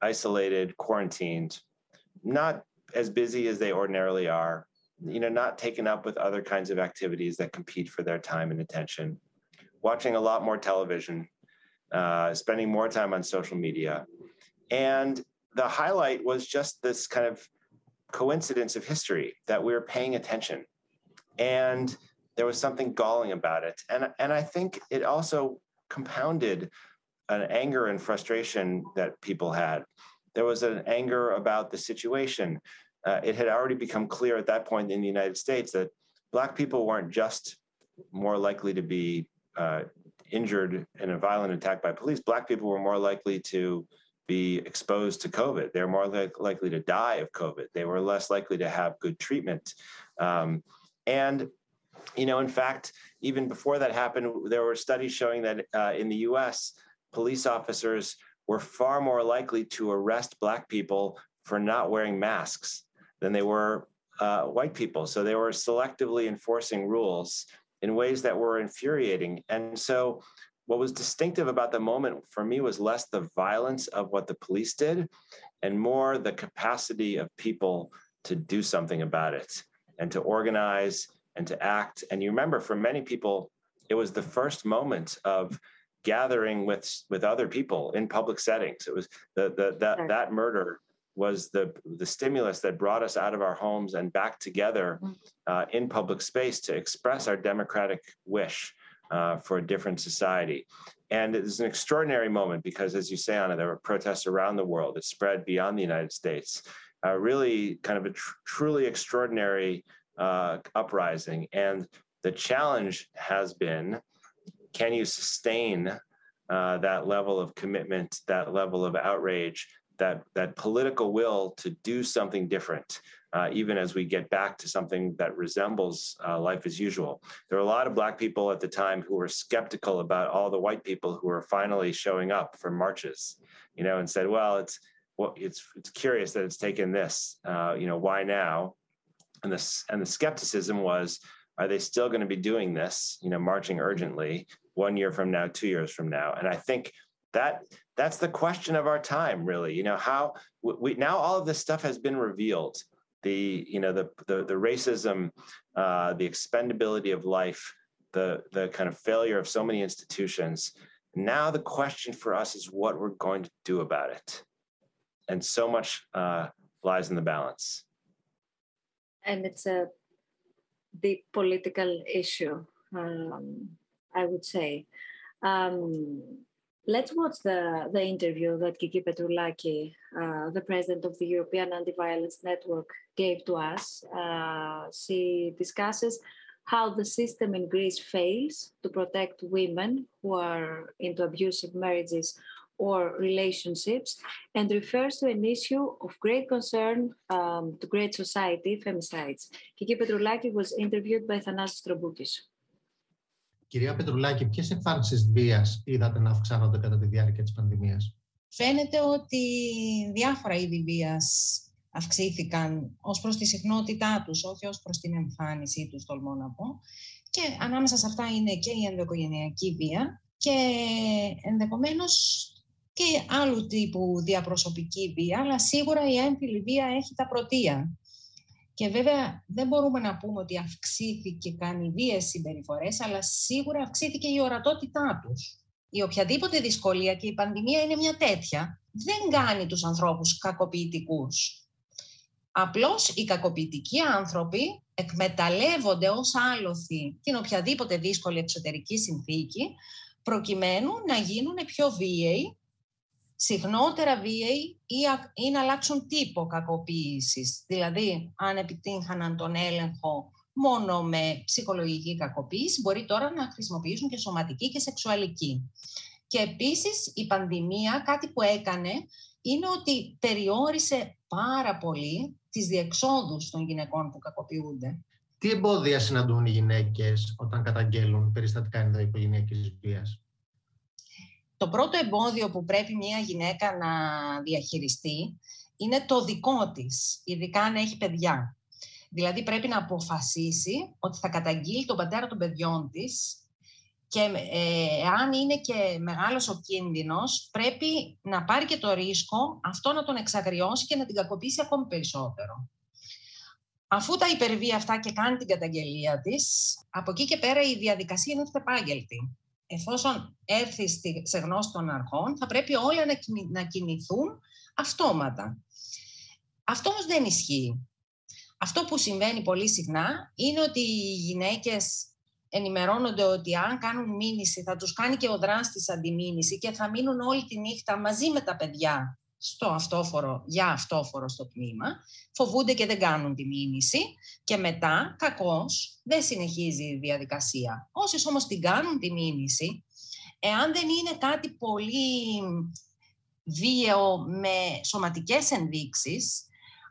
isolated, quarantined, not as busy as they ordinarily are, you know, not taken up with other kinds of activities that compete for their time and attention, watching a lot more television, uh, spending more time on social media. And the highlight was just this kind of coincidence of history that we were paying attention. And there was something galling about it. And, and I think it also compounded an anger and frustration that people had. There was an anger about the situation uh, it had already become clear at that point in the United States that Black people weren't just more likely to be uh, injured in a violent attack by police. Black people were more likely to be exposed to COVID. They're more li- likely to die of COVID. They were less likely to have good treatment. Um, and, you know, in fact, even before that happened, there were studies showing that uh, in the US, police officers were far more likely to arrest Black people for not wearing masks than they were uh, white people. So they were selectively enforcing rules in ways that were infuriating. And so, what was distinctive about the moment for me was less the violence of what the police did and more the capacity of people to do something about it and to organize and to act. And you remember, for many people, it was the first moment of gathering with with other people in public settings. It was the, the that that murder was the the stimulus that brought us out of our homes and back together mm. uh, in public space to express our democratic wish uh, for a different society. And it's an extraordinary moment because, as you say, Anna, there were protests around the world. It spread beyond the United States. Uh, really, kind of a tr- truly extraordinary uh, uprising. And the challenge has been can you sustain uh, that level of commitment, that level of outrage, that, that political will to do something different? Uh, even as we get back to something that resembles uh, life as usual. There were a lot of Black people at the time who were skeptical about all the white people who were finally showing up for marches, you know, and said, well, it's, well, it's, it's curious that it's taken this, uh, you know, why now? And, this, and the skepticism was, are they still going to be doing this, you know, marching urgently one year from now, two years from now? And I think that that's the question of our time, really. You know, how we now all of this stuff has been revealed. The you know the the, the racism, uh, the expendability of life, the the kind of failure of so many institutions. Now the question for us is what we're going to do about it, and so much uh, lies in the balance. And it's a deep political issue, um, I would say. Um, let's watch the, the interview that Kiki Petroulaki, uh, the president of the European Anti-Violence Network, gave to us. Uh, she discusses how the system in Greece fails to protect women who are into abusive marriages or relationships and refers to an issue of great concern um, to great society, femicides. Kiki Petroulaki was interviewed by Thanasis Troboukis. Κυρία Πετρουλάκη, ποιες εμφάνισεις βίας είδατε να αυξάνονται κατά τη διάρκεια της πανδημίας; Φαίνεται ότι διάφορα είδη βίας αυξήθηκαν ως προς τη συχνότητά τους, όχι ως προς την εμφάνισή τους, τολμώ να πω. Και ανάμεσα σε αυτά είναι και η ενδοοικογενειακή βία και ενδεχομένως και άλλου τύπου διαπροσωπική βία, αλλά σίγουρα η έμφυλη βία έχει τα πρωτεία. Και βέβαια δεν μπορούμε να πούμε ότι αυξήθηκε καν οι βίες συμπεριφορές, αλλά σίγουρα αυξήθηκε η ορατότητά τους. Η οποιαδήποτε δυσκολία και η πανδημία είναι μια τέτοια, δεν κάνει τους ανθρώπους κακοποιητικούς. Απλώς οι κακοποιητικοί άνθρωποι εκμεταλλεύονται ως άλοθη την οποιαδήποτε δύσκολη εξωτερική συνθήκη προκειμένου να γίνουν πιο βίαιοι συχνότερα βίαιοι ή, να αλλάξουν τύπο κακοποίησης. Δηλαδή, αν επιτύχαναν τον έλεγχο μόνο με ψυχολογική κακοποίηση, μπορεί τώρα να χρησιμοποιήσουν και σωματική και σεξουαλική. Και επίσης η πανδημία κάτι που έκανε είναι ότι περιόρισε πάρα πολύ τις διεξόδους των γυναικών που κακοποιούνται. Τι εμπόδια συναντούν οι γυναίκες όταν καταγγέλουν περιστατικά ενδοοικογενειακής βίας; Το πρώτο εμπόδιο που πρέπει μια γυναίκα να διαχειριστεί είναι το δικό της, ειδικά αν έχει παιδιά. Δηλαδή πρέπει να αποφασίσει ότι θα καταγγείλει τον πατέρα των παιδιών της και ε, αν είναι και μεγάλος ο κίνδυνος, πρέπει να πάρει και το ρίσκο αυτό να τον εξαγριώσει και να την κακοποιήσει ακόμη περισσότερο. Αφού τα υπερβεί αυτά και κάνει την καταγγελία της, από εκεί και πέρα η διαδικασία είναι αυτεπάγγελτη εφόσον έρθει σε γνώση των αρχών, θα πρέπει όλα να κινηθούν αυτόματα. Αυτό όμως δεν ισχύει. Αυτό που συμβαίνει πολύ συχνά είναι ότι οι γυναίκες ενημερώνονται ότι αν κάνουν μήνυση θα τους κάνει και ο δράστης αντιμήνυση και θα μείνουν όλη τη νύχτα μαζί με τα παιδιά στο αυτόφορο, για αυτόφορο στο τμήμα, φοβούνται και δεν κάνουν τη μήνυση και μετά, κακώς, δεν συνεχίζει η διαδικασία. Όσοι όμως την κάνουν τη μήνυση, εάν δεν είναι κάτι πολύ βίαιο με σωματικές ενδείξεις,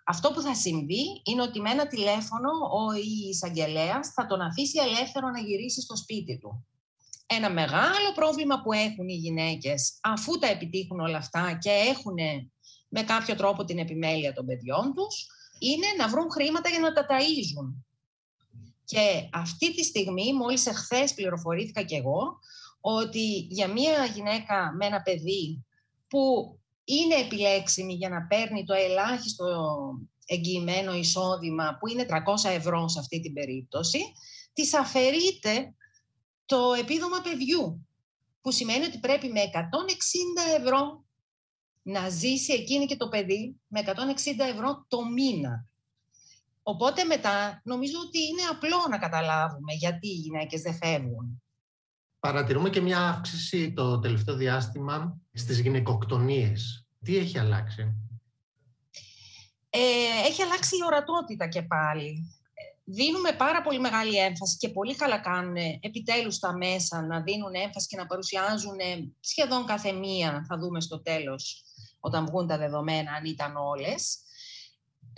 αυτό που θα συμβεί είναι ότι με ένα τηλέφωνο ο εισαγγελέα θα τον αφήσει ελεύθερο να γυρίσει στο σπίτι του ένα μεγάλο πρόβλημα που έχουν οι γυναίκες αφού τα επιτύχουν όλα αυτά και έχουν με κάποιο τρόπο την επιμέλεια των παιδιών τους είναι να βρουν χρήματα για να τα ταΐζουν. Και αυτή τη στιγμή, μόλις εχθές πληροφορήθηκα κι εγώ, ότι για μία γυναίκα με ένα παιδί που είναι επιλέξιμη για να παίρνει το ελάχιστο εγγυημένο εισόδημα, που είναι 300 ευρώ σε αυτή την περίπτωση, της αφαιρείται το επίδομα παιδιού, που σημαίνει ότι πρέπει με 160 ευρώ να ζήσει εκείνη και το παιδί με 160 ευρώ το μήνα. Οπότε μετά νομίζω ότι είναι απλό να καταλάβουμε γιατί οι γυναίκες δεν φεύγουν. Παρατηρούμε και μια αύξηση το τελευταίο διάστημα στις γυναικοκτονίες. Τι έχει αλλάξει; Ε, έχει αλλάξει η ορατότητα και πάλι. Δίνουμε πάρα πολύ μεγάλη έμφαση και πολύ καλά κάνουν επιτέλους τα μέσα να δίνουν έμφαση και να παρουσιάζουν σχεδόν κάθε μία, θα δούμε στο τέλος, όταν βγουν τα δεδομένα, αν ήταν όλες.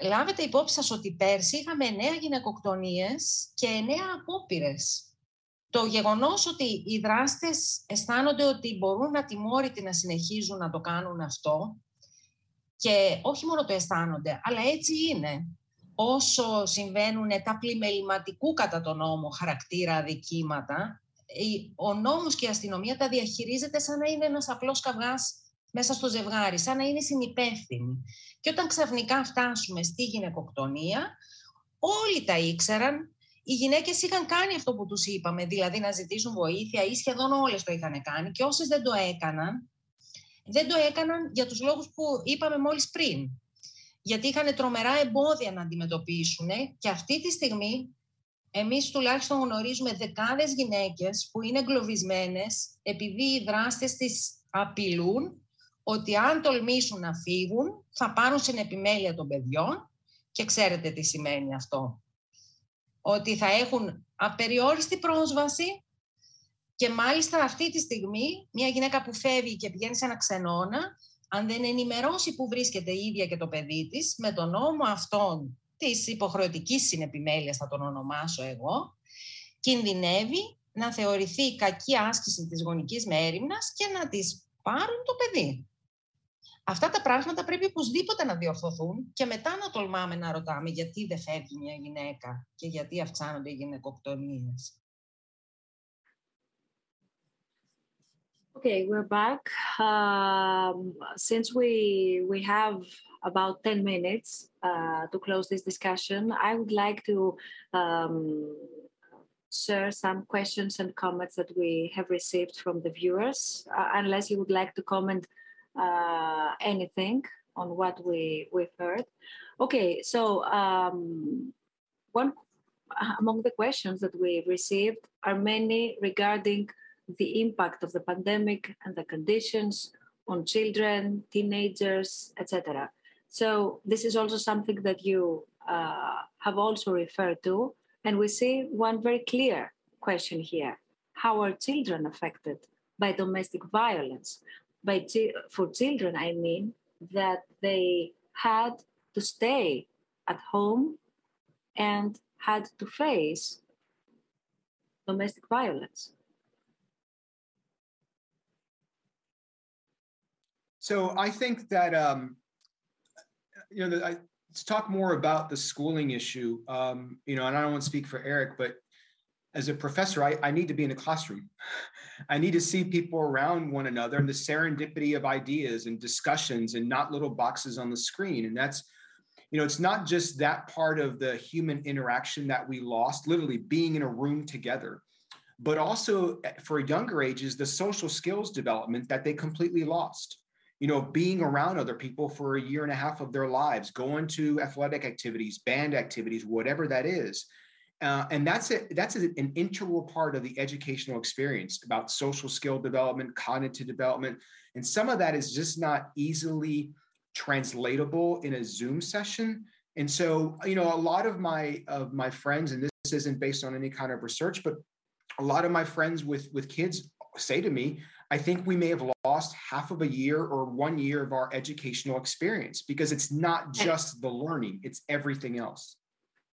Λάβετε υπόψη σας ότι πέρσι είχαμε εννέα γυναικοκτονίες και εννέα απόπειρες το γεγονός ότι οι δράστες αισθάνονται ότι μπορούν να τιμώρητοι να συνεχίζουν να το κάνουν αυτό και όχι μόνο το αισθάνονται, αλλά έτσι είναι. Όσο συμβαίνουν τα πλημεληματικού κατά τον νόμο χαρακτήρα αδικήματα, ο νόμος και η αστυνομία τα διαχειρίζεται σαν να είναι ένας απλός καυγάς μέσα στο ζευγάρι, σαν να είναι συνυπεύθυνοι. Και όταν ξαφνικά φτάσουμε στη γυναικοκτονία, όλοι τα ήξεραν, οι γυναίκες είχαν κάνει αυτό που τους είπαμε, δηλαδή να ζητήσουν βοήθεια ή σχεδόν όλες το είχαν κάνει και όσες δεν το έκαναν, δεν το έκαναν για τους λόγους που είπαμε μόλις πριν. Γιατί είχαν τρομερά εμπόδια να αντιμετωπίσουν και αυτή τη στιγμή εμείς τουλάχιστον γνωρίζουμε δεκάδες γυναίκες που είναι εγκλωβισμένες επειδή οι δράστες τις απειλούν ότι αν τολμήσουν να φύγουν θα πάρουν στην επιμέλεια των παιδιών και ξέρετε τι σημαίνει αυτό. Ότι θα έχουν απεριόριστη πρόσβαση και μάλιστα αυτή τη στιγμή μια γυναίκα που φεύγει και πηγαίνει σε ένα ξενώνα, αν δεν ενημερώσει που βρίσκεται η ίδια και το παιδί της, με τον νόμο αυτόν της υποχρεωτικής συνεπιμέλειας, θα τον ονομάσω εγώ, κινδυνεύει να θεωρηθεί κακή άσκηση της γονικής μέρημνας και να της πάρουν το παιδί. Αυτά τα πράγματα πρέπει οπωσδήποτε να διορθωθούν και μετά να τολμάμε να ρωτάμε γιατί δεν φεύγει μια γυναίκα και γιατί αυξάνονται οι γυναικοκτονίες. Okay, we're back. Um, since we we have about 10 minutes uh, to close this discussion, I would like to um, share some questions and comments that we have received from the viewers. Uh, unless you would like to comment uh, anything on what we we've heard. Okay, so um, one among the questions that we received are many regarding the impact of the pandemic and the conditions on children, teenagers, etc. So this is also something that you uh, have also referred to, and we see one very clear question here: How are children affected by domestic violence? by for children, I mean that they had to stay at home and had to face domestic violence. So I think that um, you know I, to talk more about the schooling issue. Um, you know, and I don't want to speak for Eric, but as a professor, I, I need to be in a classroom. [laughs] I need to see people around one another and the serendipity of ideas and discussions and not little boxes on the screen. And that's, you know, it's not just that part of the human interaction that we lost, literally being in a room together, but also eh, for younger ages, the social skills development that they completely lost. You know, being around other people for a year and a half of their lives, going to athletic activities, band activities, whatever that is uh, and that's a, that's a, an integral part of the educational experience about social skill development, cognitive development, and some of that is just not easily translatable in a Zoom session. And so, you know, a lot of my of my friends, and this isn't based on any kind of research, but a lot of my friends with with kids say to me, I think we may have lost half of a year or one year of our educational experience because it's not just the learning, it's everything else.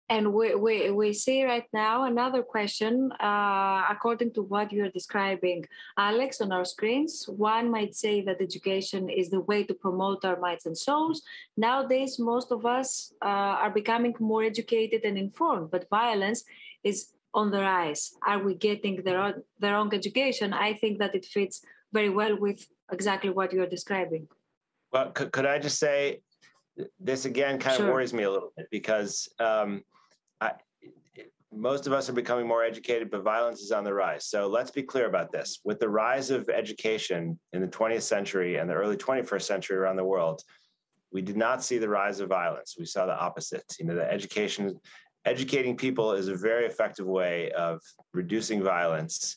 And we, we, we see right now another question, uh, according to what you're describing, Alex, on our screens. One might say that education is the way to promote our minds and souls. Nowadays, most of us uh, are becoming more educated and informed, but violence is on the rise. Are we getting the wrong, the wrong education? I think that it fits very well with exactly what you're describing. Well, could, could I just say, this again kind sure. of worries me a little bit because um, I, most of us are becoming more educated, but violence is on the rise. So let's be clear about this. With the rise of education in the 20th century and the early 21st century around the world, we did not see the rise of violence. We saw the opposite. You know, the education, educating people is a very effective way of reducing violence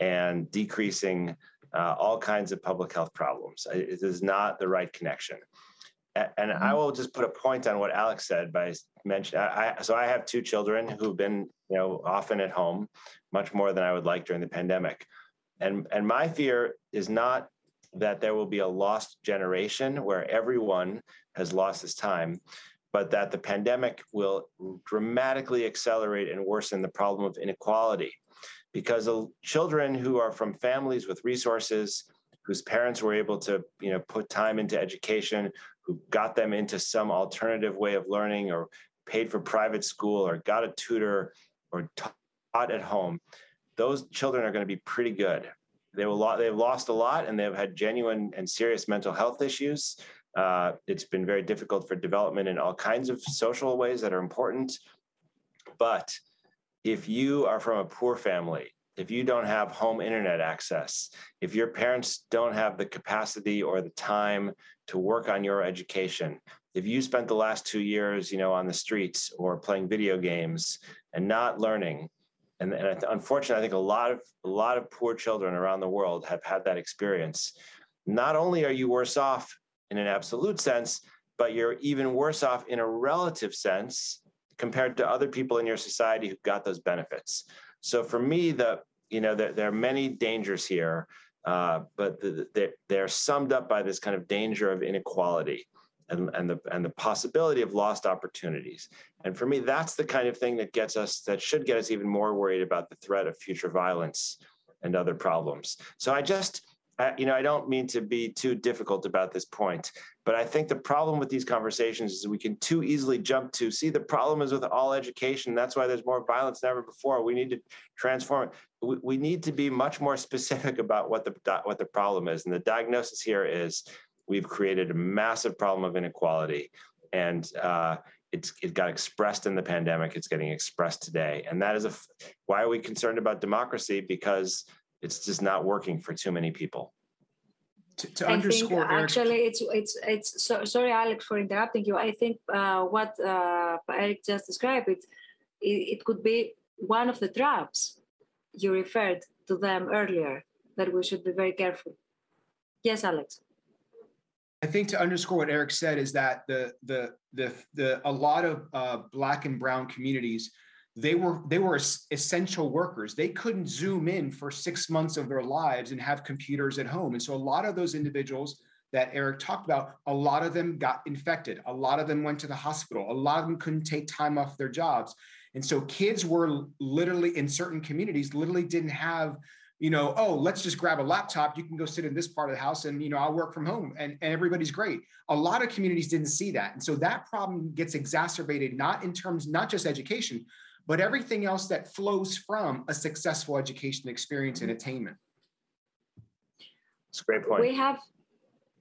and decreasing uh, all kinds of public health problems. It is not the right connection. And I mm-hmm. will just put a point on what Alex said by mentioning. I, so I have two children who've been, you know, often at home, much more than I would like during the pandemic. And and my fear is not that there will be a lost generation where everyone has lost his time, but that the pandemic will dramatically accelerate and worsen the problem of inequality. Because the children who are from families with resources whose parents were able to you know put time into education who got them into some alternative way of learning or paid for private school or got a tutor or taught at home those children are going to be pretty good. They will they've lost a lot and they've had genuine and serious mental health issues uh, it's been very difficult for development in all kinds of social ways that are important but if you are from a poor family, if you don't have home internet access, if your parents don't have the capacity or the time to work on your education, if you spent the last two years, you know, on the streets or playing video games and not learning, and, and unfortunately, I think a lot of a lot of poor children around the world have had that experience. Not only are you worse off in an absolute sense, but you're even worse off in a relative sense compared to other people in your society who've got those benefits. So for me, the you know there, there are many dangers here, uh, but the, the, they're summed up by this kind of danger of inequality and, and the and the possibility of lost opportunities. And for me, that's the kind of thing that gets us that should get us even more worried about the threat of future violence and other problems. So I just you know, I don't mean to be too difficult about this point, but I think the problem with these conversations is we can too easily jump to see the problem is with all education. That's why there's more violence than ever before. We need to transform it. We, we need to be much more specific about what the what the problem is, and the diagnosis here is we've created a massive problem of inequality, and uh, it's it got expressed in the pandemic. It's getting expressed today, and that is a why are we concerned about democracy? Because it's just not working for too many people. To, to I underscore, think actually, it's it's it's. So, sorry, Alex, for interrupting you. I think uh, what uh, Eric just described it, it, it could be one of the traps you referred to them earlier that we should be very careful. Yes, Alex. I think to underscore what Eric said is that the the the the a lot of uh, black and brown communities they were they were essential workers. They couldn't zoom in for six months of their lives and have computers at home. And so a lot of those individuals that eric talked about a lot of them got infected. A lot of them went to the hospital. A lot of them couldn't take time off their jobs. And so kids were literally in certain communities literally didn't have you know oh let's just grab a laptop. You can go sit in this part of the house and you know i'll work from home and, and everybody's great. A lot of communities didn't see that. And so that problem gets exacerbated not in terms not just education but everything else that flows from a successful education experience and attainment. It's a great point. We have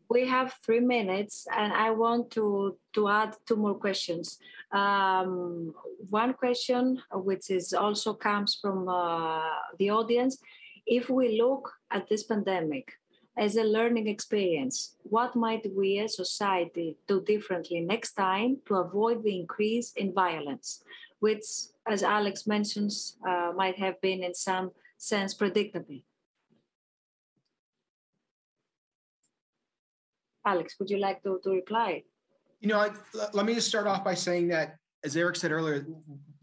we have three minutes, and I want to to add two more questions. Um, one question, which is also comes from uh, the audience, if we look at this pandemic as a learning experience, what might we as society do differently next time to avoid the increase in violence? Which, as Alex mentions, uh, might have been in some sense predictable. Alex, would you like to, to reply? You know, let me just start off by saying that, as Eric said earlier,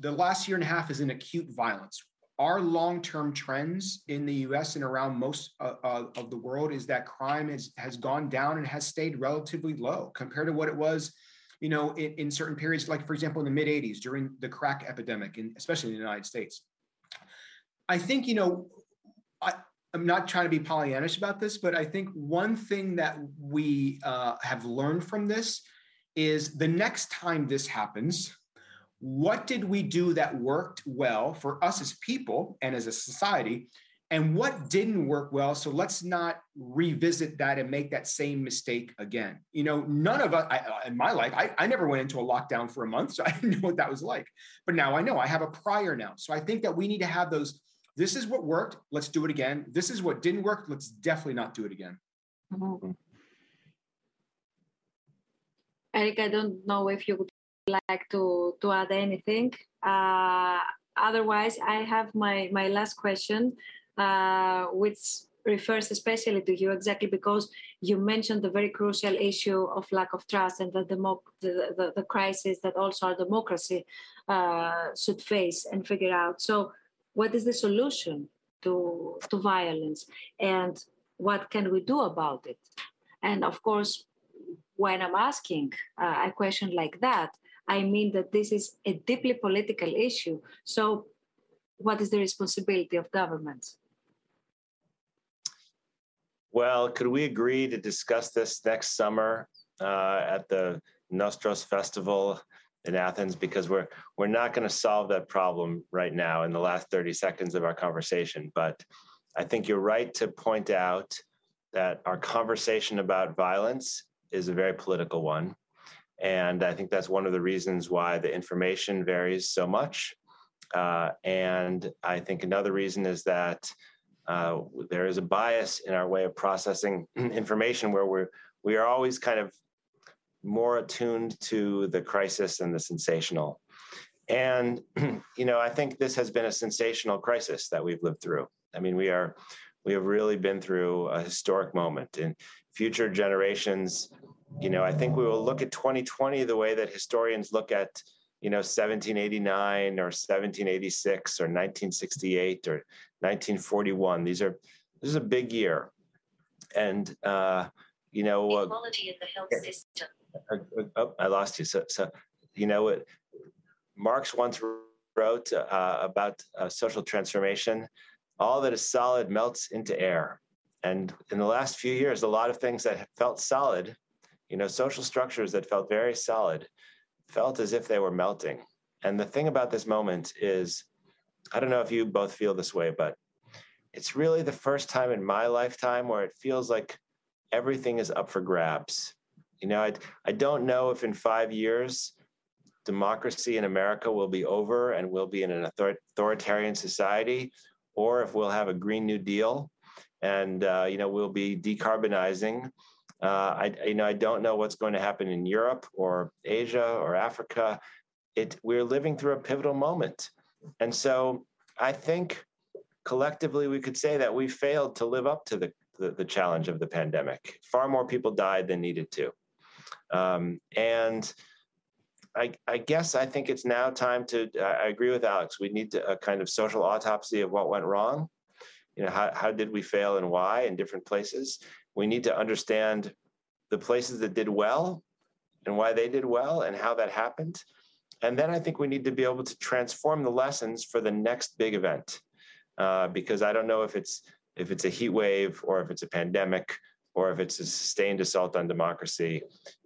the last year and a half is an acute violence. Our long-term trends in the U.S. and around most uh, uh, of the world is that crime has has gone down and has stayed relatively low compared to what it was you know, in, in certain periods, like for example, in the mid 80s during the crack epidemic, and especially in the United States. I think, you know, I, I'm not trying to be Pollyannish about this, but I think one thing that we uh, have learned from this is the next time this happens, what did we do that worked well for us as people and as a society and what didn't work well so let's not revisit that and make that same mistake again. You know none of us I, in my life I, I never went into a lockdown for a month so [laughs] i didn't know what that was like. But now i know i have a prior now. So i think that we need to have those this is what worked let's do it again. This is what didn't work let's definitely not do it again. Mm-hmm. eric i don't know if you would like to to add anything. Uh, otherwise i have my my last question uh, which refers especially to you exactly because you mentioned the very crucial issue of lack of trust and the, the, the, the crisis that also our democracy uh, should face and figure out. So, what is the solution to, to violence and what can we do about it? And of course, when I'm asking uh, a question like that, I mean that this is a deeply political issue. So, what is the responsibility of governments? Well, could we agree to discuss this next summer uh, at the Nostos Festival in Athens? Because we're we're not going to solve that problem right now in the last 30 seconds of our conversation. But I think you're right to point out that our conversation about violence is a very political one. And I think that's one of the reasons why the information varies so much. Uh, and I think another reason is that uh, there is a bias in our way of processing [clears throat] information where we're we are always kind of more attuned to the crisis and the sensational. And [clears throat] you know, I think this has been a sensational crisis that we've lived through. I mean, we are we have really been through a historic moment, and future generations. You know, I think we will look at 2020 the way that historians look at you know 1789 or 1786 or 1968 or 1941 these are this is a big year. And uh you know uh, equality in the health system. Uh, uh, oh, i lost you. So so you know what? Marx once wrote uh, about uh, social transformation all that is solid melts into air. And in the last few years a lot of things that felt solid you know social structures that felt very solid felt as if they were melting. And the thing about this moment is, I don't know if you both feel this way, but it's really the first time in my lifetime where it feels like everything is up for grabs. You know, I, I don't know if in five years democracy in America will be over and we'll be in an author- authoritarian society, or if we'll have a Green New Deal and uh, you know we'll be decarbonizing I, you know, I don't know what's going to happen in Europe or Asia or Africa. It, we're living through a pivotal moment. And so I think collectively we could say that we failed to live up to the, the, the challenge of the pandemic. Far more people died than needed to. Um, and I, I, guess I think it's now time to, I agree with Alex, we need to, a kind of social autopsy of what went wrong. You know, how, how did we fail and why in different places? We need to understand the places that did well and why they did well and how that happened. And then I think we need to be able to transform the lessons for the next big event, uh, because I don't know if it's if it's a heat wave or if it's a pandemic or if it's a sustained assault on democracy.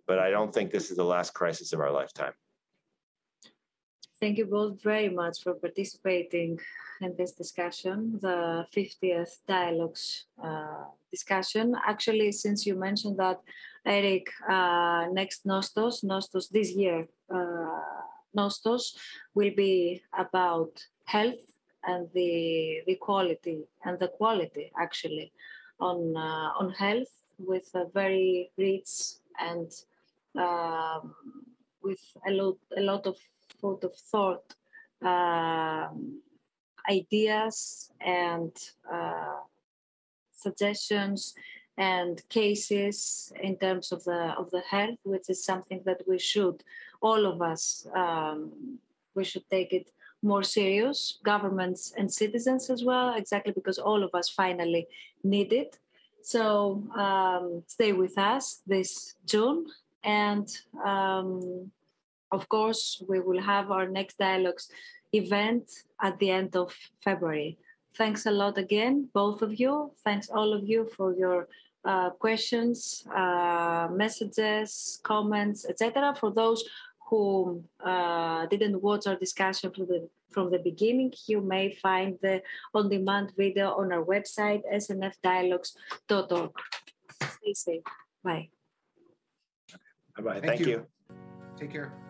But I don't think this is the last crisis of our lifetime. Thank you both very much for participating in this discussion, the 50th Dialogues uh, discussion. Actually, since you mentioned that, Eric, uh, next Nostos, Nostos this year, uh, Nostos will be about health and the, the quality and the quality actually on, uh, on health with a very rich and um, with a lot, a lot of food of thought um, ideas and uh, suggestions and cases in terms of the of the health, which is something that we should all of us um, we should take it more serious, governments and citizens as well, exactly because all of us finally need it. So um, stay with us this June, and um, of course we will have our next dialogues event at the end of February. Thanks a lot again, both of you. Thanks all of you for your uh, questions, uh, messages, comments, etc. For those who uh, didn't watch our discussion from the, from the beginning, you may find the on-demand video on our website, snfdialogues.org. Stay safe. Bye. Bye-bye. Thank, Thank you. you. Take care.